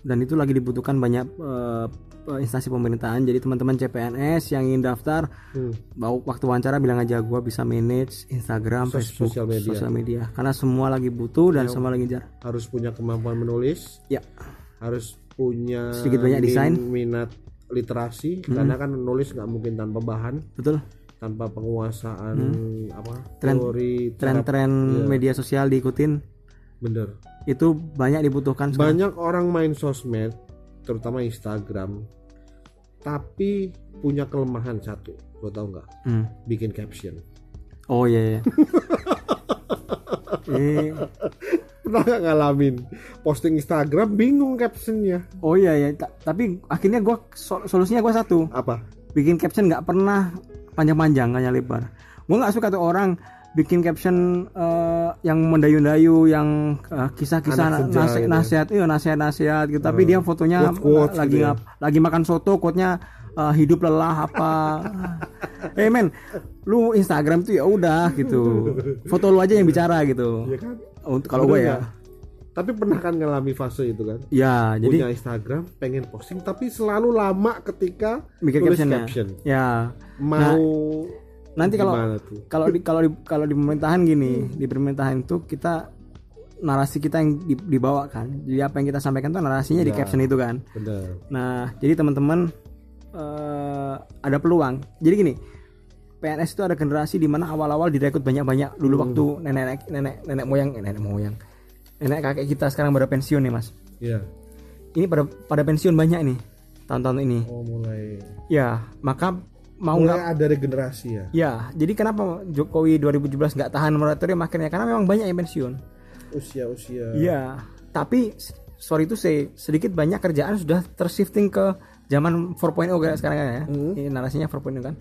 Dan itu lagi dibutuhkan banyak eh, instansi pemerintahan. Jadi teman-teman CPNS yang ingin daftar, hmm, mau waktu wawancara bilang aja gua bisa manage Instagram, Sos- Facebook, sosial media. sosial media. Karena semua lagi butuh dan semua lagi jar. harus punya kemampuan menulis, Ya, harus punya Sedikit banyak desain. minat literasi karena kan nulis nggak mungkin tanpa bahan, betul. tanpa penguasaan apa Tren- teori Tren-tren media sosial diikutin bener. itu banyak dibutuhkan sekarang. Banyak orang main sosmed, terutama Instagram, tapi punya kelemahan satu, lo tau nggak? Hmm. Bikin caption. Oh iya. iya. (laughs) eh, Pernah nggak ngalamin posting Instagram bingung captionnya oh iya ya. Ta- tapi akhirnya gua so- solusinya gua satu, apa? bikin caption nggak pernah panjang-panjang, hanya lebar. Gua nggak suka tuh orang bikin caption eh, yang mendayu-dayu, yang eh, kisah-kisah nasi- gitu. nasihat, iya nasihat-nasihat gitu. Tapi dia fotonya Quotes-quotes lagi gitu ya. lagi makan soto, quote-nya eh, hidup lelah apa. (laughs) eh men, lu Instagram tuh ya udah gitu. Foto lu aja yang bicara gitu. Iya kan? Untuk kalau gue ya. Tapi pernah kan ngalami fase itu kan? Ya, jadi Punya Instagram, pengen posting, tapi selalu lama ketika bikin tulis captionnya. caption. Ya. Mau Nanti kalau kalau di kalau di kalau di pemerintahan gini, di pemerintahan itu kita narasi kita yang di- dibawa kan. Jadi apa yang kita sampaikan tuh narasinya di Ya. caption itu kan. Bener. Nah, jadi teman-teman eh, ada peluang. Jadi gini, PNS itu ada generasi di mana awal-awal direkrut banyak-banyak dulu waktu nenek nenek nenek moyang eh, nenek moyang nenek kakek kita sekarang pada pensiun nih mas. Iya. Ini pada pada pensiun banyak nih tahun-tahun ini. Oh mulai Ya, maka mau nggak ada regenerasi ya. Ya, jadi kenapa Jokowi 2017 nggak tahan moratorium akhirnya? Karena memang banyak yang pensiun. Usia-usia. Iya. Tapi sorry itu saya sedikit banyak kerjaan sudah tershifting ke zaman 4.0 kayak sekarang ya. Ini narasinya 4.0 kan.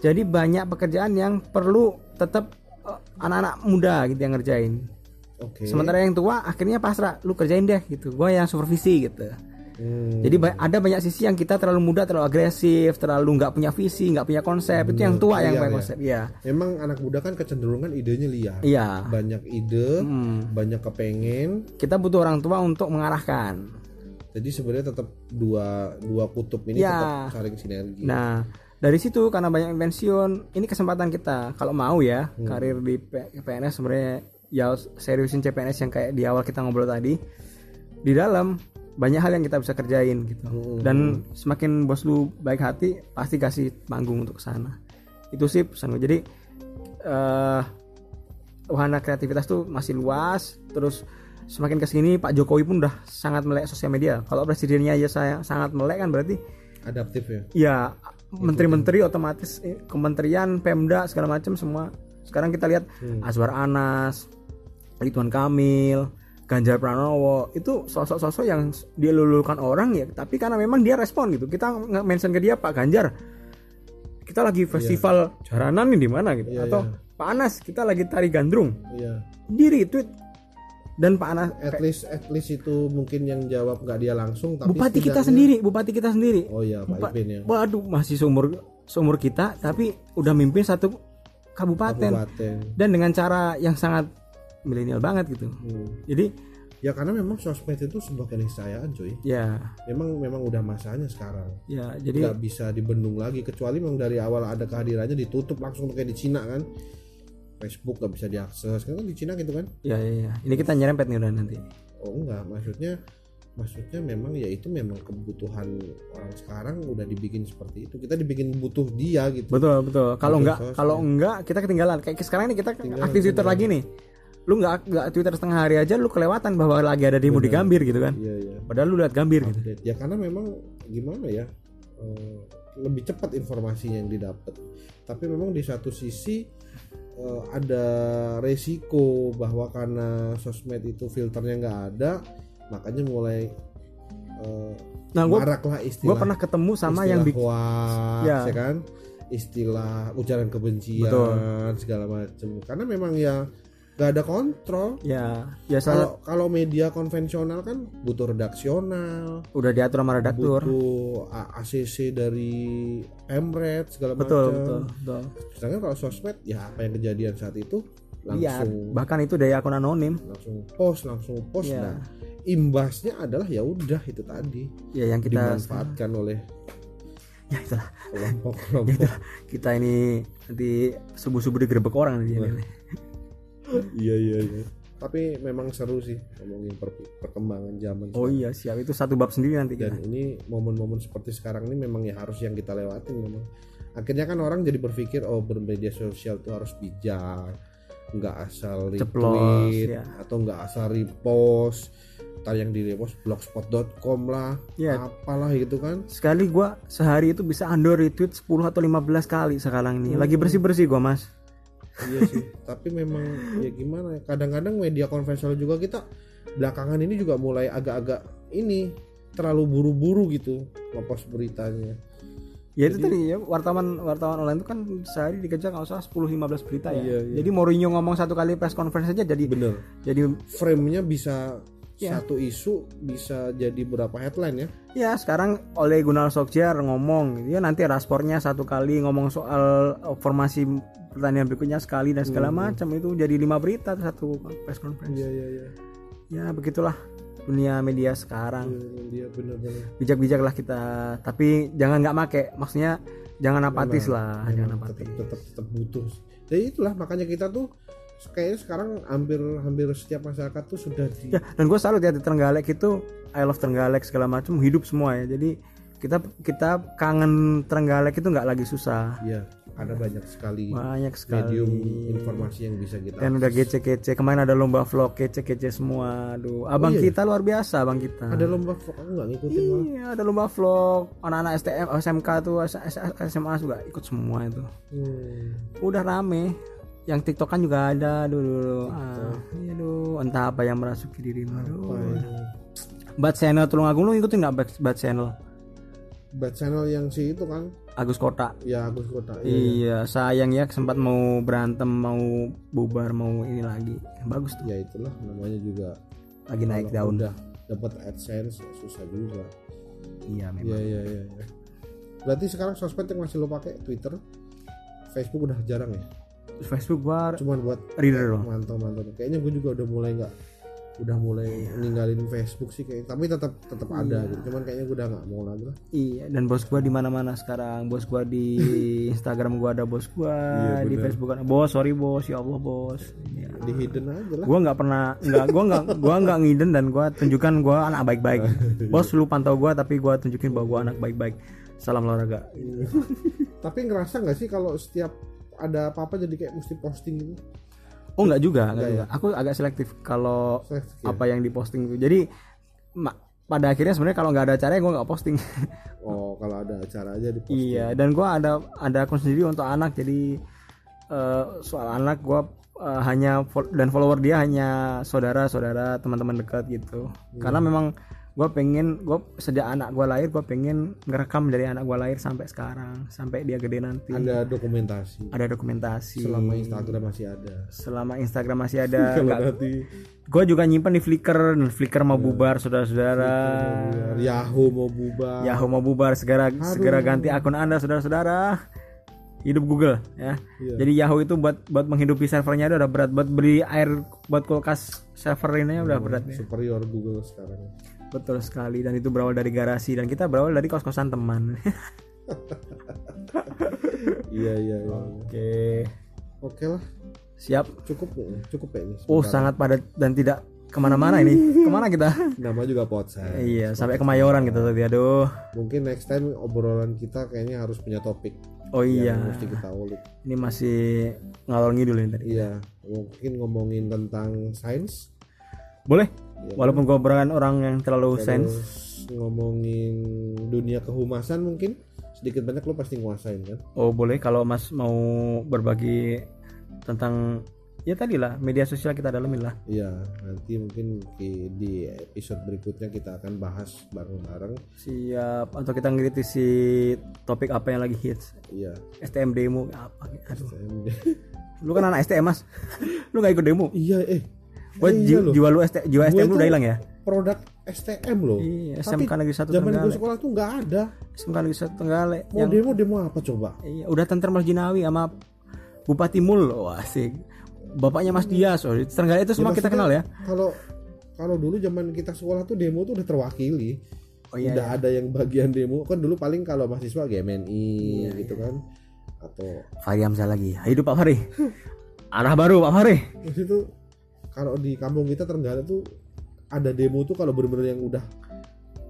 Jadi banyak pekerjaan yang perlu tetap eh, anak-anak muda gitu yang ngerjain. Oke. sementara yang tua akhirnya pasrah lu kerjain deh gitu gue yang supervisi gitu Hmm, jadi ada banyak sisi yang kita terlalu muda terlalu agresif terlalu nggak punya visi nggak punya konsep itu yang tua yang punya ya. konsep ya Memang anak muda kan kecenderungan idenya liar. iya Banyak ide, Hmm. banyak kepengen. kita butuh orang tua untuk mengarahkan Jadi sebenarnya tetap dua dua kutub ini Ya. tetap saling sinergi. Nah, dari situ karena banyak yang pensiun, ini kesempatan kita kalau mau ya karir di PNS sebenarnya ya seriusin CPNS yang kayak di awal kita ngobrol tadi. Di dalam banyak hal yang kita bisa kerjain gitu. Dan semakin bos lu baik hati, pasti kasih panggung untuk sana. Itu sih pesan gue. Jadi eh wahana kreativitas tuh masih luas, terus semakin ke sini Pak Jokowi pun udah sangat melek sosial media. Kalau presidennya aja saya sangat melek kan berarti Adaptif ya. ya menteri-menteri otomatis eh, kementerian Pemda segala macam semua. Sekarang kita lihat Azwar Anas Ridwan Kamil Ganjar Pranowo. Itu sosok-sosok yang dia lulukan orang ya tapi karena memang dia respon gitu. Kita nggak mention ke dia Pak Ganjar. Kita lagi festival jaranan nih di mana gitu. Iya, atau Pak Anas kita lagi tari gandrung. Iya. di retweet dan Pak Anas At least at least itu mungkin yang jawab nggak dia langsung tapi bupati kita sendiri bupati kita sendiri Oh iya Pak Pak- Ipin ya. Waduh, masih seumur seumur kita tapi udah mimpin satu kabupaten, Kabupaten. dan dengan cara yang sangat milenial banget gitu. Hmm. Jadi Ya karena memang sosmed itu sebuah keniscayaan cuy. ya Memang memang udah masanya sekarang. ya jadi nggak bisa dibendung lagi kecuali memang dari awal ada kehadirannya ditutup langsung kayak di Cina kan Facebook nggak bisa diakses kan di Cina gitu kan ya ya, ya. Ini kita nyerempet nih udah nanti. oh enggak maksudnya maksudnya memang ya itu memang kebutuhan orang sekarang udah dibikin seperti itu kita dibikin butuh dia gitu Betul betul. Kalau enggak kalau enggak kita ketinggalan. Kayak sekarang ini kita Ketinggalan, aktif Twitter lagi nih. Lu nggak nggak Twitter setengah hari aja lu kelewatan bahwa lagi ada demo di Gambir gitu kan. iya iya Padahal lu lihat Gambir gitu. update. ya karena memang gimana ya eh, lebih cepat informasinya yang didapat tapi memang di satu sisi eh, ada resiko bahwa karena sosmed itu filternya nggak ada makanya mulai eh, Nah, gua maraklah gua istilah pernah ketemu sama yang bikin Ya. ya kan istilah ujaran kebencian Betul. segala macam karena memang ya nggak ada kontrol ya ya salah kalau kalau media konvensional kan butuh redaksional udah diatur sama redaktur. butuh ACC dari Pemret segala Betul macam betul betul. sedangkan kalau sosmed ya apa yang kejadian saat itu Lihat, langsung bahkan itu dari akun anonim. langsung post langsung post Ya. nah imbasnya adalah ya udah itu tadi Ya yang kita dimanfaatkan oleh ya itulah kelompok-kelompok kita ini nanti subuh subuh digerebek orang nih. Iya iya iya tapi memang seru sih ngomongin per- perkembangan zaman Oh sekarang. iya siap itu satu bab sendiri nanti dan kita. ini momen-momen seperti sekarang ini memang ya harus yang kita lewatin memang akhirnya kan orang jadi berpikir oh bermedia sosial itu harus bijak nggak asal retweet ya. atau nggak asal repost ntar yang di repost blogspot.com lah Ya. apalah gitu kan Sekali gua sehari itu bisa under retweet 10 atau 15 kali sekarang ini. Lagi bersih-bersih gua, Mas. Iya sih tapi memang ya gimana ya kadang-kadang media konvensional juga kita belakangan ini juga mulai agak-agak ini terlalu buru-buru gitu ngepost beritanya Ya itu tadi ya wartawan wartawan online itu kan sehari dikejar nggak usah 10 15 berita ya. Iya, iya. Jadi Mourinho ngomong satu kali press conference aja jadi bener jadi frame-nya bisa Ya. satu isu bisa jadi berapa headline ya ya sekarang oleh Gunnar Solskjaer ngomong gitu ya nanti raspornya satu kali ngomong soal formasi pertandingan berikutnya sekali dan segala macam itu jadi lima berita satu press conference. iya iya iya Ya begitulah dunia media sekarang. dia bener-bener Bijak-bijaklah kita, tapi jangan nggak make. Maksudnya jangan apatis lah, jangan apatis. tetap tetap tetap butuh jadi itulah makanya kita tuh kayaknya sekarang hampir hampir setiap masyarakat tuh sudah di Ya, dan gue salut ya di Trenggalek itu I love Trenggalek segala macam hidup semua ya. Jadi kita kita kangen Trenggalek itu nggak lagi susah. ya ada banyak sekali Banyak sekali. medium informasi yang bisa kita Dan udah kece-kece. Kemarin ada lomba vlog kece-kece semua. Aduh, abang iya? kita luar biasa, abang kita. ada lomba vlog aku nggak ngikutin malah Iya, ada lomba vlog. Anak-anak STM, SMK tuh, SMA juga ikut semua itu. Hmm. Udah rame. Yang TikTok kan juga ada dulu. Ah, iya aduh, entah apa yang merasuki dirimu. Aduh. Ini? Bat channel Tulungagung lu ngikutin nggak Bat channel? Bad channel yang si itu kan? Agus Kota. Ya Agus Kota iya. iya. Sayang ya sempat mau berantem mau bubar mau ini lagi. Bagus tuh. Ya itulah namanya juga. Lagi naik daun. udah dapat adsense ya susah juga. Iya memang. Iya iya iya iya. berarti sekarang sosmed yang masih lo pakai Twitter? Facebook udah jarang ya? Facebook gua cuman buat reader loh mantau mantau kayaknya gue juga udah mulai nggak udah mulai ninggalin Facebook sih kayak tapi tetap tetap ada gitu cuman kayaknya gue udah nggak mau lagi lah Iya, dan bos gua di mana-mana sekarang. Bos gua di (laughs) Instagram gua ada bos gua, Iya, di bener. Facebook ada bos. Sorry bos, ya Allah bos. Ya. di hidden aja lah Gua nggak pernah, nggak, gua nggak, gua nggak ngiden dan gua tunjukkan gua anak baik-baik. (laughs) Bos lu pantau gua, tapi gua tunjukin bahwa gua anak baik-baik. Salam olahraga. (laughs) tapi ngerasa nggak sih kalau setiap ada apa-apa jadi kayak mesti posting gitu Oh nggak juga, nggak juga. Aku agak selektif kalau Selektif ya? apa yang diposting itu. Jadi ma- pada akhirnya sebenarnya kalau nggak ada acaranya gua nggak posting. (laughs) oh kalau ada acara aja di Iya, dan gua ada ada akun sendiri untuk anak. Jadi eh, soal anak gua eh, hanya dan follower dia hanya saudara-saudara, teman-teman dekat gitu. Karena memang gua pengen gua sejak anak gua lahir gua pengen ngerekam dari anak gua lahir sampai sekarang, sampai dia gede nanti. ada dokumentasi Ada dokumentasi. selama Instagram masih ada Selama Instagram masih (laughs) ada. nanti gua juga nyimpan di Flickr, dan Flickr mau bubar saudara-saudara. Yahoo mau bubar Yahoo mau bubar segera segera ganti akun Anda saudara-saudara. Hidup Google ya. Iya. Jadi Yahoo itu buat buat menghidupi servernya itu udah berat buat beli air buat kulkas server ini udah berat ya. superior Google sekarang Betul sekali dan itu berawal dari garasi dan kita berawal dari kos-kosan teman. (laughs) iya iya iya Oke. oke lah Siap. cukup ya cukup ya ini Oh sangat padat dan tidak ke mana-mana ini. Ke mana kita? nama juga podcast iya sampai kemayoran kita tadi aduh. mungkin next time obrolan kita kayaknya harus punya topik Oh iya. yang mesti kita ulik Ini masih ngalor ngidul ini tadi. iya mungkin ngomongin tentang sains Boleh? Iya. Walaupun gue bukan orang yang terlalu terus ngomongin dunia kehumasan mungkin sedikit banyak lo pasti nguasain kan Oh boleh kalau Mas mau berbagi tentang ya tadi lah media sosial kita dalamin lah. iya nanti mungkin di, di episode berikutnya kita akan bahas bareng-bareng Siap. Atau kita ngkritisi topik apa yang lagi hits. iya STM demo apa? Aduh. STM. Lu kan anak STM mas. (laughs) Lu gak ikut demo. iya eh Wah, iya loh. jiwa lu ST, jiwa STM lu udah hilang ya? produk STM loh Iya, Tapi SMK Negeri 1 zaman gue sekolah tuh nggak ada SMK Negeri 1 Trenggalek. mau Yang demo demo apa coba iya, udah tenter Mas Jinawi sama Bupati Mul. Wah, asik. Bapaknya Mas Dias. Oh, di Trenggalek itu semua Ya, kita kenal ya. kalau kalau dulu zaman kita sekolah tuh demo tuh udah terwakili Oh iya. udah ada yang bagian demo kan dulu paling kalau mahasiswa GMNI Iya, gitu kan atau Fahri Hamzah lagi. Hidup Pak Fahri. (laughs) Arah baru Pak Fahri. itu kalau di kampung kita Trenggalek tuh ada demo tuh kalau bener-bener yang udah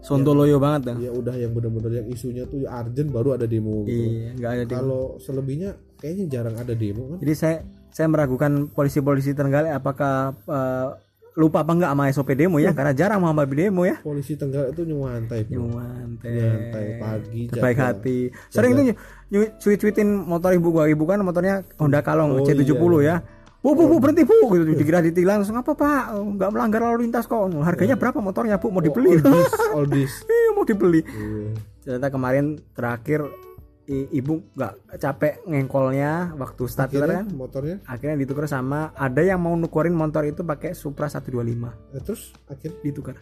Sontoloyo banget dah. ya udah yang bener-bener yang isunya tuh urgent baru ada demo gitu. Iya, nggak ada. Kalau selebihnya kayaknya jarang ada demo kan. Jadi saya saya meragukan polisi-polisi Trenggalek apakah eh, lupa apa enggak sama SOP demo ya karena jarang mau demo ya. Polisi Trenggalek itu nyuantai bro. Nyantai. Nyantai pagi Terbaik jaga- hati. Sering tuh nyu- cuit-cuitin motor ibu gua. Ibu kan motornya Honda Kalong Oh, C70 iya, ya. Bu, bu, bu, berhenti bu, gitu. Dikira ditilang langsung apa pak? Oh, Nggak melanggar lalu lintas kok. Harganya berapa motornya bu? Mau dibeli? All this, all this. Iya, mau dibeli. Iya. Ternyata kemarin terakhir ibu nggak capek ngengkolnya waktu starter Akhirnya kan. motornya Akhirnya ditukar sama ada yang mau nukerin motor itu pakai Supra 125 eh, terus akhirnya ditukar.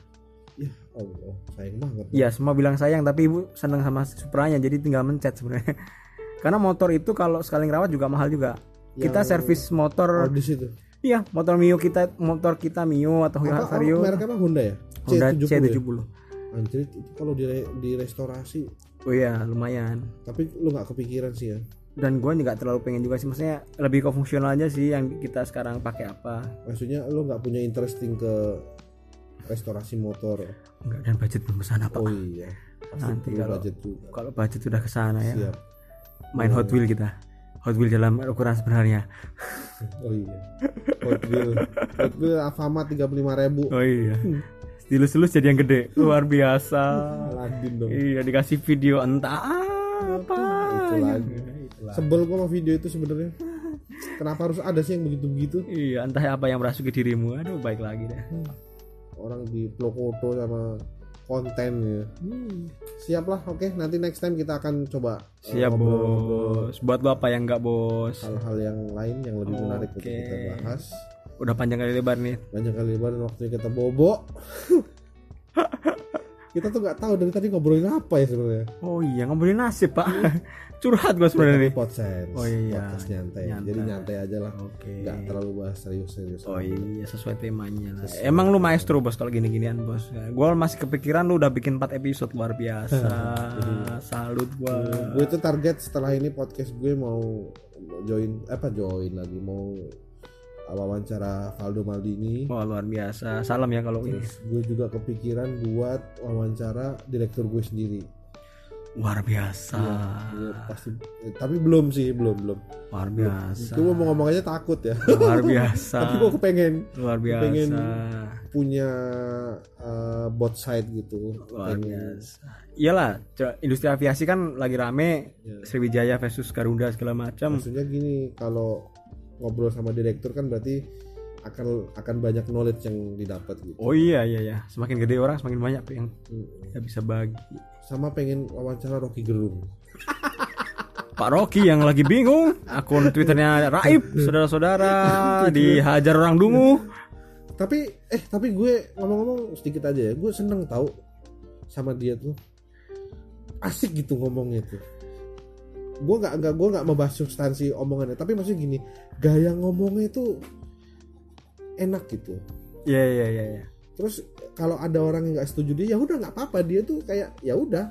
ya Allah sayang banget. Iya, semua bilang sayang tapi ibu seneng sama Supranya jadi tinggal mencet sebenarnya. (laughs) Karena motor itu kalau sekali ngerawat juga mahal juga. Kita servis motor, this itu. iya motor Mio kita, motor kita Mio atau Apa, Vario, apa mereknya apa Honda ya? Honda C70. C70. ya? Anjir itu kalau di di restorasi Oh iya, lumayan. tapi lu nggak kepikiran sih ya. Dan gua nggak terlalu pengen juga sih, maksudnya lebih ke fungsional aja sih yang kita sekarang pakai apa. Maksudnya lu nggak punya interesting ke restorasi motor. Enggak dan budget belum ke sana pak. Oh iya. Pasti Nanti kalau- budget juga. Kalau budget sudah ke sana ya, Siap. main Hot Wheel kita. Hot Wheel dalam ukuran sebenarnya. Oh iya. Hot Wheel. Hot Wheel Alfamart 35.000. Oh iya. Dilus-lus jadi yang gede. Luar biasa. Aladin dong. Iya dikasih video entah apa. Itu lagi. Sebel gua sama video itu sebenarnya. Kenapa harus ada sih yang begitu-begitu? Iya entah apa yang merasuki dirimu. Aduh baik lagi deh. Orang di foto sama konten ya Hmm. siap lah oke nanti next time kita akan coba uh, Siap ngobrol-ngobrol bos. Buat lo apa yang nggak bos? hal-hal yang lain yang lebih menarik untuk kita bahas Udah panjang kali lebar nih. banyak kali lebar dan waktunya kita bobo (laughs) kita tuh nggak tahu dari tadi ngobrolin apa ya sebenarnya Oh iya ngobrolin nasib pak. (laughs) Curhat gue sebenarnya nih. podcast Oh iya. podcast nyantai. Nyantai. jadi nyantai aja lah Oke. nggak terlalu bahas serius-serius Oh iya sesuai temanya lah. Emang lu maestro bos kalau gini-ginian bos. Gue masih kepikiran lu udah bikin 4 episode luar biasa. (laughs) Salut gua. gue itu target setelah ini podcast gue mau join apa join lagi mau wawancara Valdo Maldini Wah luar biasa. Salam ya kalau ini. gue juga kepikiran buat wawancara direktur gue sendiri Luar biasa. Gue pasti eh, tapi belum sih belum belum Luar biasa. gue mau ngomong aja takut ya Luar biasa. (laughs) tapi gue kepengen Luar pengen biasa. punya uh, bot side gitu Luar Pengen- biasa. Iyalah, industri aviasi kan lagi rame. Ya. Sriwijaya versus Garuda segala macam. maksudnya gini kalau ngobrol sama direktur kan berarti akan akan banyak knowledge yang didapat gitu Oh iya iya ya. Semakin gede orang semakin banyak yang Hmm. ya bisa bagi. sama pengen wawancara Rocky Gerung (laughs) Pak Rocky yang lagi bingung, akun Twitternya Raib, saudara-saudara (laughs) dihajar orang dungu. tapi eh tapi gue ngomong-ngomong sedikit aja ya gue seneng tahu sama dia tuh asik gitu ngomongnya tuh gue nggak nggak gue nggak membahas substansi omongannya tapi maksudnya gini gaya ngomongnya itu enak gitu Iya iya iya. iya. terus kalau ada orang yang nggak setuju dia ya udah nggak apa-apa dia tuh kayak ya udah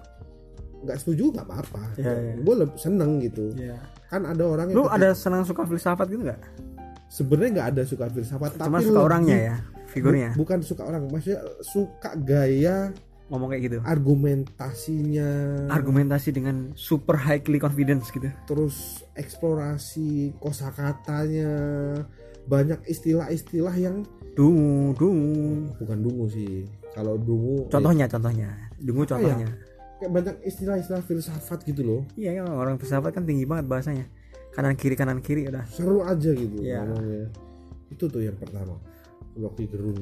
nggak setuju nggak apa-apa Iya, iya. gue lebih seneng gitu Iya. kan ada orang yang Lu ada senang suka filsafat gitu nggak? sebenarnya nggak ada suka filsafat Cuma tapi suka orangnya ya, figurnya. Bu- bukan suka orang maksudnya suka gaya Ngomong kayak gitu. argumentasinya Argumentasi dengan super highly confidence gitu. terus eksplorasi kosakatanya banyak istilah-istilah yang Dungu, dungu. bukan dungu sih kalau dungu Contohnya, contohnya. Dungu Apa ya? contohnya. kayak banyak istilah-istilah filsafat gitu loh Iya, kan orang filsafat kan tinggi banget bahasanya. Kanan kiri kanan kiri udah. seru aja gitu Iya. ngomongnya itu tuh yang pertama Rocky Gerung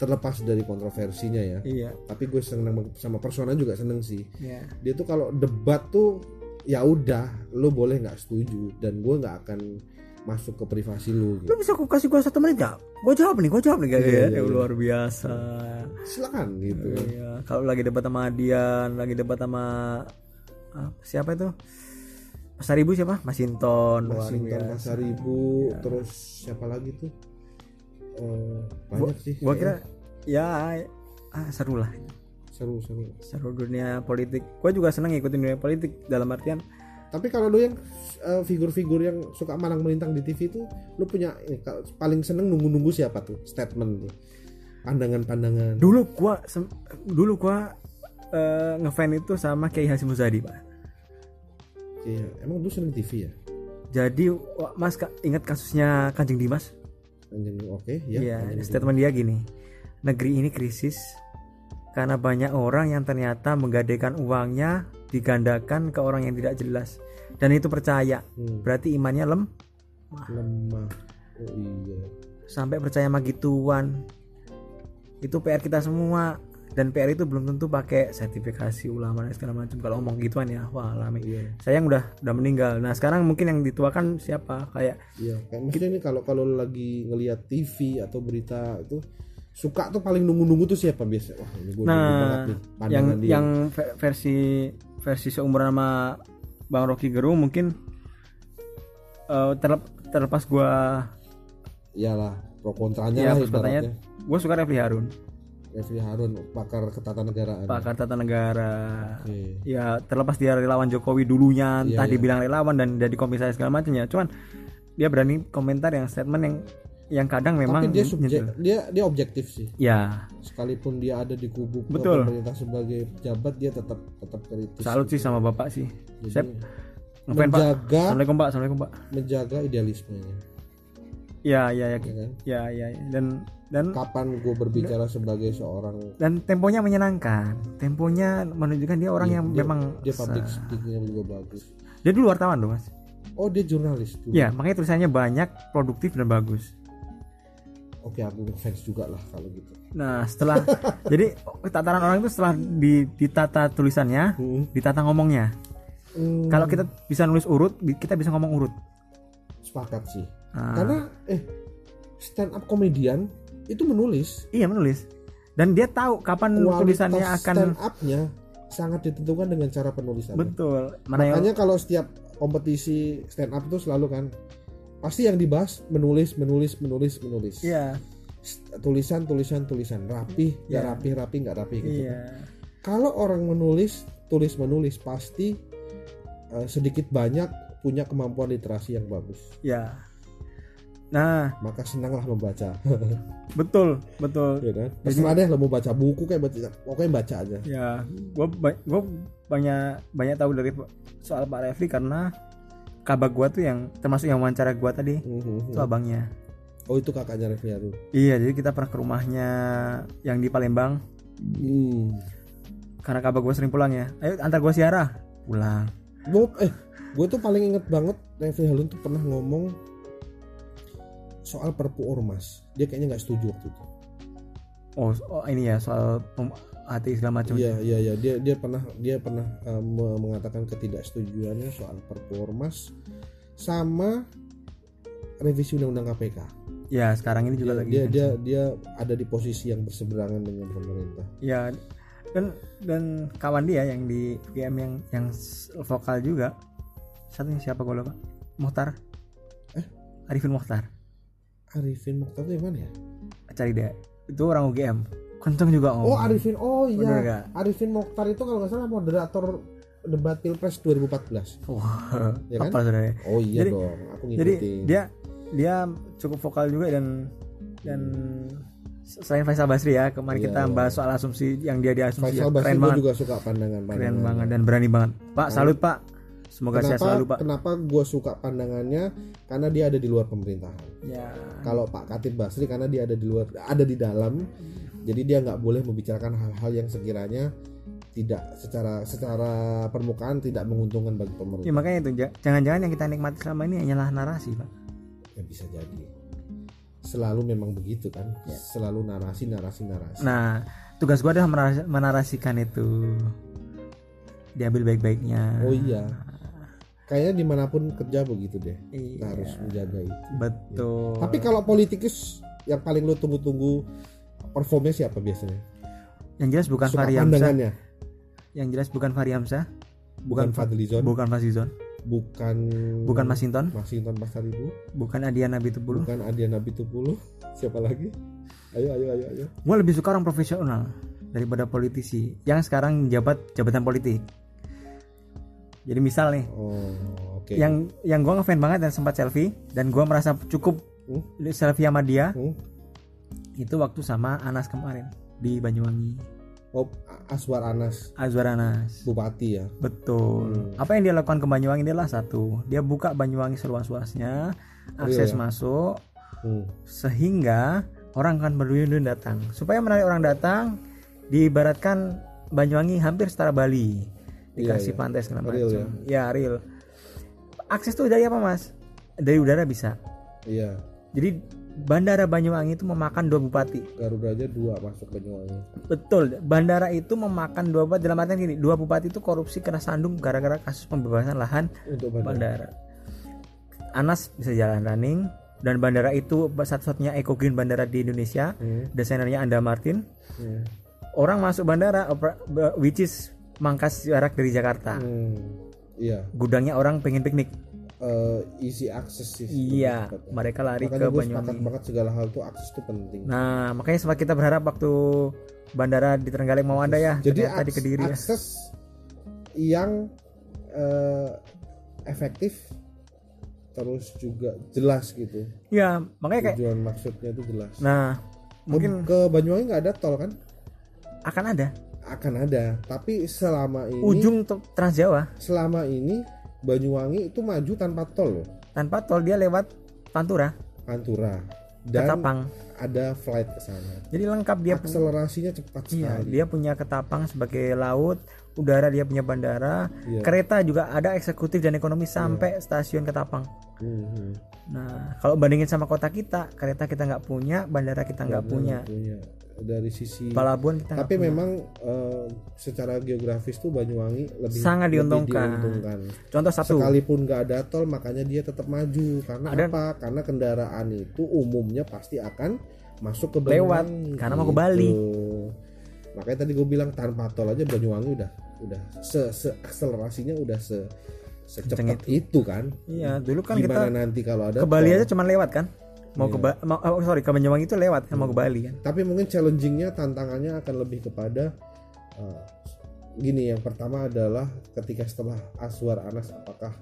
terlepas dari kontroversinya ya Iya. tapi gue seneng sama persona juga seneng sih Iya. dia tuh kalau debat tuh ya udah lo boleh nggak setuju dan gue nggak akan masuk ke privasi lu Lu gitu. bisa aku kasih gua satu menit gak? Gua jawab nih, gua jawab nih Iya, guys. ya. iya, iya. Luar biasa. silakan gitu Iya, kalau lagi debat sama Dian, lagi debat sama ah, siapa itu? Mas Ribu siapa? Masinton biasa. Pasar Ibu terus siapa lagi tuh Eh, banyak sih Gua kira ya ah, seru lah. seru seru Seru dunia politik. Gua juga seneng ngikutin dunia politik dalam artian tapi kalau lu yang eh, figur-figur yang suka malang melintang di TV itu lu punya ini, kalau paling seneng nunggu-nunggu siapa tuh statement tuh pandangan-pandangan dulu gua sem- dulu gua eh, ngefan itu sama Kiai Hasim Muzadi, Pak. iya emang lu seneng TV ya Jadi Mas ingat kasusnya Kanjeng Dimas? Anjing oke ya Iya, Kanjeng statement dia gini. Negeri ini krisis karena banyak orang yang ternyata menggadaikan uangnya digandakan ke orang yang tidak jelas dan itu percaya. Hmm, Berarti imannya lem lemah oh iya sampai percaya sama gituan. Itu PR kita semua dan PR itu belum tentu pakai sertifikasi ulama dan segala macam. Kalau ngomong gituan ya, wah lame. iya Sayang udah udah meninggal. Nah, sekarang mungkin yang dituakan siapa? Kayak iya kayak maksudnya ini kalau kalau lagi ngelihat TV atau berita itu suka tuh paling nunggu-nunggu tuh siapa biasa wah ini gue Nah, nih yang dia yang ve- versi versi seumuran sama Bang Rocky Gerung mungkin eh, terlep- terlepas gua iyalah pro kontranya ya lah ibaratnya gua suka Refli Harun Refli Harun pakar ketatanegaraan. Pakar tata negara Oke. ya terlepas dia relawan Jokowi dulunya Iya, entah iya. dibilang relawan dan jadi komisaris segala macamnya cuman dia berani komentar yang statement yang yang kadang memang tapi dia subjek nyentuh. dia dia objektif sih. Ya. Sekalipun dia ada di kubu Betul. pemerintah sebagai pejabat dia tetap tetap kritis. Salut sih sama bapak sih. Jadi, Saya ngefan pak. menjaga assalamualaikum pak. Assalamualaikum pak. menjaga idealismenya. Ya ya ya. Ya kan? Ya ya ya. dan dan kapan gue berbicara sebagai seorang dan temponya menyenangkan. Temponya menunjukkan dia orang Iya, yang dia- memang dia public speakingnya juga bagus. Dia dulu wartawan loh mas. Oh dia jurnalis dulu ya makanya tulisannya banyak produktif dan bagus. Oke aku fans juga lah kalau gitu. Nah, setelah (laughs) jadi tataran orang itu setelah di, ditata tulisannya, Hmm. ditata ngomongnya. Hmm, Kalau kita bisa nulis urut, kita bisa ngomong urut. sepakat sih. Nah, karena eh stand up komedian itu menulis iya menulis. Dan dia tahu kapan kualitas tulisannya akan stand up-nya sangat ditentukan dengan cara penulisannya betul. Mana yang makanya kalau setiap kompetisi stand up itu selalu kan pasti yang dibahas menulis menulis menulis menulis Iya, tulisan tulisan tulisan rapi Iya. ya rapi rapi nggak rapi gitu iya. kalau orang menulis tulis menulis pasti eh, sedikit banyak punya kemampuan literasi yang bagus Ya. Nah, maka senanglah membaca (laughs) betul, betul. ya kan deh lo mau baca buku kayak baca pokoknya baca aja Ya, gua ba- gua banyak banyak tahu dari soal Pak Refli karena kabak gua tuh yang termasuk yang wawancara gua tadi Mhm. itu abangnya. oh itu kakaknya Refli tuh Iya, jadi kita pernah ke rumahnya yang di Palembang hmm. karena kabak gua sering pulang ya. Ayo antar gua siarah. Pulang. Gua- eh gue tuh paling inget banget Refli Harun tuh pernah ngomong soal perpu ormas dia kayaknya nggak setuju waktu itu Oh, oh ini ya soal hati segala macam. Iya iya iya dia dia pernah dia pernah uh, me- mengatakan ketidaksetujuannya soal perpu ormas sama revisi undang-undang KPK. Ya, sekarang ini juga Dia, lagi. dia dia dia ada di posisi yang berseberangan dengan pemerintah. Ya, dan dan kawan dia yang di GM yang yang vokal juga. Satunya siapa gue lupa? Muhtar. Eh? Arifin Muhtar. Arifin Mokhtar itu mana ya? Cari deh. Itu orang UGM. Kenceng juga Oh, ngomong. Arifin oh iya? Arifin Mokhtar itu kalau nggak salah moderator debat pilpres 2014. Wah, Ya kan? apa saudara? Oh iya Jadi- dong aku Jadi ngikutin. dia dia cukup vokal juga dan dan selain Faisal Basri ya kemarin Iya, kita iya. bahas soal asumsi yang dia di asumsi Faisal ya, Basri keren banget juga suka pandangan keren pandangan. banget dan berani banget Pak salut Pak semoga sehat Kenapa selalu Pak kenapa gue suka pandangannya karena dia ada di luar pemerintahan. ya Kalau Pak Katib Basri karena dia ada di luar ada di dalam, jadi dia nggak boleh membicarakan hal-hal yang sekiranya tidak secara secara permukaan tidak menguntungkan bagi ya pemerintah. makanya itu ja- jangan-jangan yang kita nikmati selama ini hanyalah narasi Pak Ya bisa jadi. Selalu memang begitu kan. Ya. Selalu narasi narasi narasi. nah tugas gua adalah menaras- menarasikan itu diambil baik-baiknya Oh iya. Kayaknya di mana pun kerja begitu deh. Iya, Kita harus menjaga itu. betul Tapi kalau politikus yang paling lu tunggu-tunggu performnya siapa biasanya? yang jelas bukan Fahri Hamzah yang jelas bukan Fahri Hamzah Bukan bukan Fadlizon, bukan Fazizon bukan bukan Masinton Masinton Pasaribu, bukan Adiana Bitupulu bukan Adiana Bitupulu. Siapa lagi? Ayo ayo ayo ayo. gue lebih suka orang profesional daripada politisi yang sekarang jabat jabatan politik jadi misal nih Oh, oke. yang yang gue ngefan banget dan sempat selfie dan gue merasa cukup Hmm? selfie sama dia Hmm? itu waktu sama Anas kemarin di Banyuwangi Oh, Aswar Anas, Azwar Anas bupati ya. betul Hmm. apa yang dia lakukan ke Banyuwangi adalah satu dia buka Banyuwangi seluas-luasnya akses ya? masuk Hmm. sehingga orang akan berduyun-duyun datang supaya menarik orang datang diibaratkan Banyuwangi hampir setara Bali dikasih Iya, iya. pantai segala Real macam ya real akses tuh dari apa mas dari udara bisa Iya. jadi bandara Banyuwangi itu memakan dua bupati Garuda aja dua masuk Banyuwangi. betul bandara itu memakan dua bupati dalam artian gini dua bupati itu korupsi kena sandung gara-gara kasus pembebasan lahan Untuk bandara. bandara Anas bisa jalan running dan bandara itu satu-satunya eco green bandara di Indonesia Hmm. desainernya Anda Martin Hmm. orang masuk bandara which is mangkas jarak dari Jakarta Hmm. Iya. gudangnya orang pengen piknik Eh, easy access sih. iya mereka lari Makanya ke Banyuwangi banget segala hal tuh akses tuh penting. nah makanya sempat kita berharap waktu bandara di Trenggalek mau ada ya Jadi ternyata di Kediri ya akses yang eh, efektif terus juga jelas gitu. ya makanya kayak Tujuan maksudnya itu jelas. nah mungkin ke Banyuwangi nggak ada tol kan? akan ada Akan ada, tapi selama ini ujung Trans Jawa selama ini Banyuwangi itu maju tanpa tol loh, tanpa tol dia lewat Pantura Pantura. Dan Ketapang ada flight ke sana. jadi lengkap dia Akselerasinya cepat iya sekali. dia punya Ketapang sebagai laut udara dia punya bandara Iya. kereta juga ada eksekutif dan ekonomi sampai stasiun Ketapang Mhm. nah kalau bandingin sama kota kita kereta kita nggak punya bandara kita nggak punya punya dari sisi pelabuhan kita tapi memang eh, secara geografis tuh Banyuwangi lebih Sangat lebih diuntungkan. diuntungkan. contoh satu. Sekalipun nggak ada tol makanya dia tetap maju. Karena Ada- apa? Karena kendaraan itu umumnya pasti akan masuk ke Lewat, Banyuwangi, karena mau ke Bali. makanya tadi gue bilang tanpa tol aja Banyuwangi udah udah se, se akselerasinya udah se secepat itu. kan. Iya dulu kan gimana kita nanti kalau ada ke Bali aja cuman lewat kan mau ke Ba- mau, oh, sorry ke Banyuwangi itu lewat kan mau ke Bali kan? Tapi mungkin challengingnya tantangannya akan lebih kepada uh, gini yang pertama adalah ketika setelah Aswar Anas apakah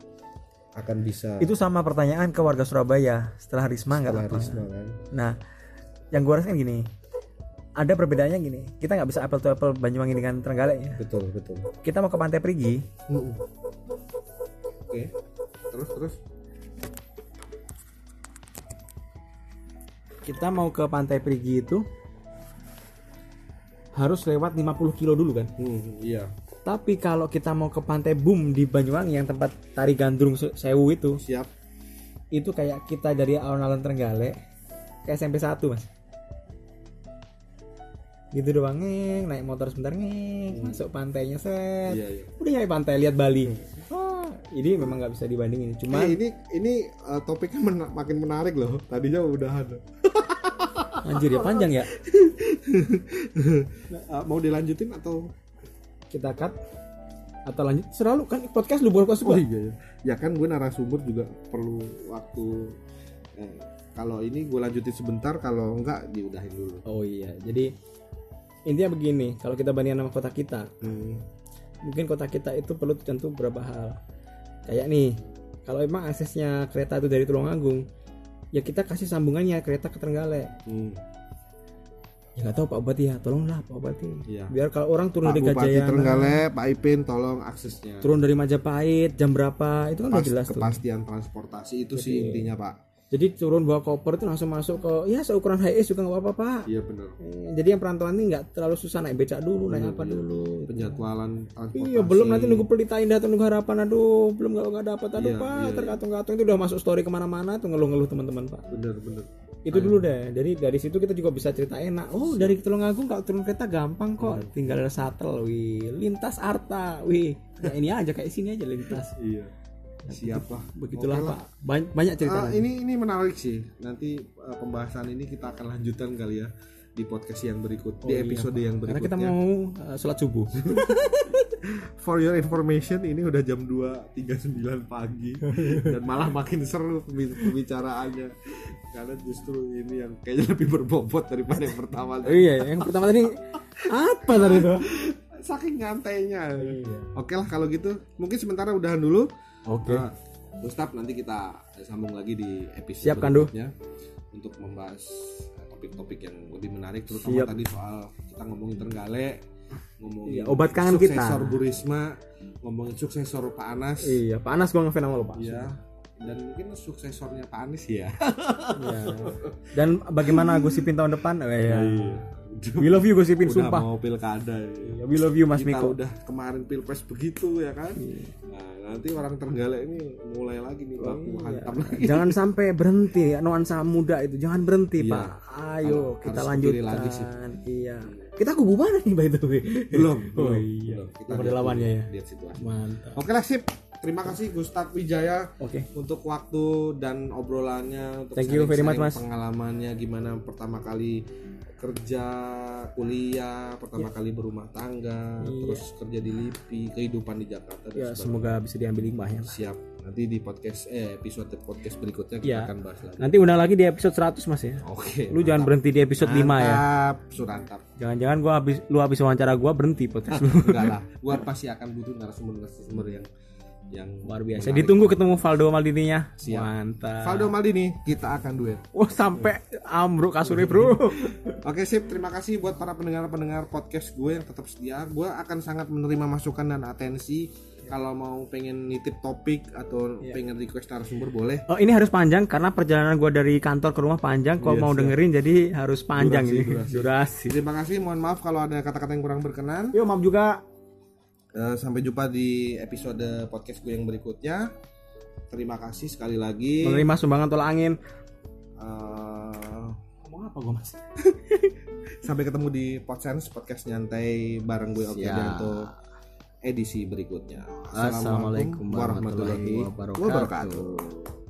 akan bisa itu sama pertanyaan ke warga Surabaya setelah Risma nggak apa Risma kan? Nah, yang gue rasain gini, ada perbedaannya gini. Kita nggak bisa apple to apple Banyuwangi dengan Trenggalek ya. betul betul. Kita mau ke Pantai Perigi, Mm-mm. oke terus terus kita mau ke Pantai Perigi itu harus lewat 50 kilo dulu kan. Hmm, iya. Tapi kalau kita mau ke Pantai Bum di Banyuwangi yang tempat tari gandrung Se- sewu itu, siap. itu kayak kita dari alun-alun Trenggalek ke SMP 1 mas. Gitu doang ngeng, naik motor sebentar ngeng, masuk pantainya set. iya iya. Udah nyampe pantai lihat Bali. Wah, ini memang nggak bisa dibandingin cuma Eh, ini ini uh, topiknya mena- makin menarik loh. Tadinya udah ada anjir ya panjang ya. Uh, mau dilanjutin atau? Kita cut atau lanjut? Selalu kan podcast lu buat oh suka iya. Ya ya kan gue narasumber juga perlu waktu eh, kalau ini gue lanjutin sebentar kalau enggak diudahin dulu. Oh iya. Jadi intinya begini kalau kita bandingkan sama kota kita Hmm. mungkin kota kita itu perlu tentu beberapa hal. Kayak nih kalau emang aksesnya kereta itu dari Tulungagung ya kita kasih sambungannya kereta ke Trenggalek Hmm. ya nggak tahu Pak Bupati ya tolonglah Pak Bupati Iya. biar kalau orang turun Pak dari Bupati Gajayana Trenggalek, Pak Ipin tolong aksesnya. turun dari Majapahit jam berapa itu kan udah Pas- jelas tuh kepastian transportasi itu sih intinya Pak. Jadi turun bawa koper itu langsung masuk ke ya seukuran HS juga nggak apa-apa pak. Iya benar. Eh, jadi yang perantauan ini nggak terlalu susah naik becak dulu naik apa dulu. Penjadwalan transportasi. iya belum nanti nunggu pelita indah atau nunggu harapan aduh belum nggak nggak dapat aduh Iya, pak iya, terkatung-katung itu udah masuk story ke mana-mana tuh ngeluh-ngeluh teman-teman pak. Bener bener. itu dulu deh. Jadi dari situ kita juga bisa cerita enak. Oh dari Tulungagung kalau turun kereta gampang kok. Tinggal ada shuttle wih. Lintas arta wih. Ya ini aja kayak sini aja lintas. Iya. Siap lah. begitulah Oke lah. pak Ban- banyak cerita Ah, ini ini menarik sih. Nanti uh, pembahasan ini kita akan lanjutkan kali ya di podcast yang berikut, di iya, episode yang karena kita berikutnya. mau uh, sholat subuh (laughs) For your information, ini udah jam 2.39 pagi (laughs) dan malah makin seru pembi- pembicaraannya karena justru ini yang kayaknya lebih berbobot daripada yang pertama. Oh iya, yang pertama tadi apa tadi itu? Saking ngantainya. Oke lah kalau gitu, mungkin sementara udahan dulu. Oke. Nah, Gustaf nanti kita sambung lagi di episode Siap, Kandu. berikutnya untuk membahas eh, topik-topik yang lebih menarik terutama Siap. tadi soal kita ngomongin Trenggalek, ngomongin Iya, obat kangen kita. suksesor Bu Risma, ngomongin suksesor Pak Anas. Iya, panas gua ngefans sama lo, Pak. Iya. Dan mungkin suksesornya Pak Anies ya. Iya. Dan bagaimana Gus Ipin tahun depan? Oh, iya. Iya. We love you Gus Ipin, Udah sumpah. mau pilkada. Iya, We love you Mas Kita Miko. udah kemarin pilpres begitu ya kan. Iya. Nah, nanti orang Trenggalek ini mulai lagi nih baku Iya. hantam lagi. Jangan sampai berhenti nuansa muda itu. Jangan berhenti, Iya. Pak. Ayo kita lanjutkan. lagi sih. Iya. Kita kubu mana nih by the way? belum Oh belum, iya. belum. kita Belum ada lihat lawannya dulu, ya. lihat situasi Mantap. oke lah sip terima kasih Gustaf Wijaya Oke. untuk waktu dan obrolannya untuk Thank you very much, Mas. pengalamannya gimana pertama kali kerja kuliah pertama kali berumah tangga Iya. terus kerja di LIPI kehidupan di Jakarta dan Ya, semoga bisa diambil hikmahnya. Siap nanti di podcast eh episode podcast berikutnya kita Iya. akan bahas lagi Nanti undang lagi di episode 100 Mas ya. oke Lu jangan berhenti di episode 5 ya. Mantap, surantap Jangan-jangan gua habis lu habis wawancara gua berhenti podcast (laughs) lu. enggak lah gua pasti akan butuh narasumber-narasumber yang yang Luar biasa. menarik. Ditunggu ketemu Valdo Maldininya. Siap. Mantap. Valdo Maldini kita akan duet Wah, sampai ambruk kasurnya, Bro. (laughs) Oke sip, terima kasih buat para pendengar-pendengar podcast gue yang tetap setia. Gue akan sangat menerima masukan dan atensi. Kalau mau pengen nitip topik atau Iya. pengen request narasumber boleh. Oh, ini harus panjang karena perjalanan gua dari kantor ke rumah panjang. Kalau Iya, mau siap. dengerin jadi harus panjang Durasi, ini. durasi. (laughs) Durasi. Terima kasih, mohon maaf kalau ada kata-kata yang kurang berkenan. Yo, maaf juga. Eh, sampai jumpa di episode podcast gue yang berikutnya terima kasih sekali lagi Menerima sumbangan tolak angin. Ngomong apa gue mas? (laughs) sampai ketemu di Podsense podcast nyantai bareng gue Siap. Adianto edisi berikutnya Assalamualaikum warahmatullahi wabarakatuh. wabarakatuh.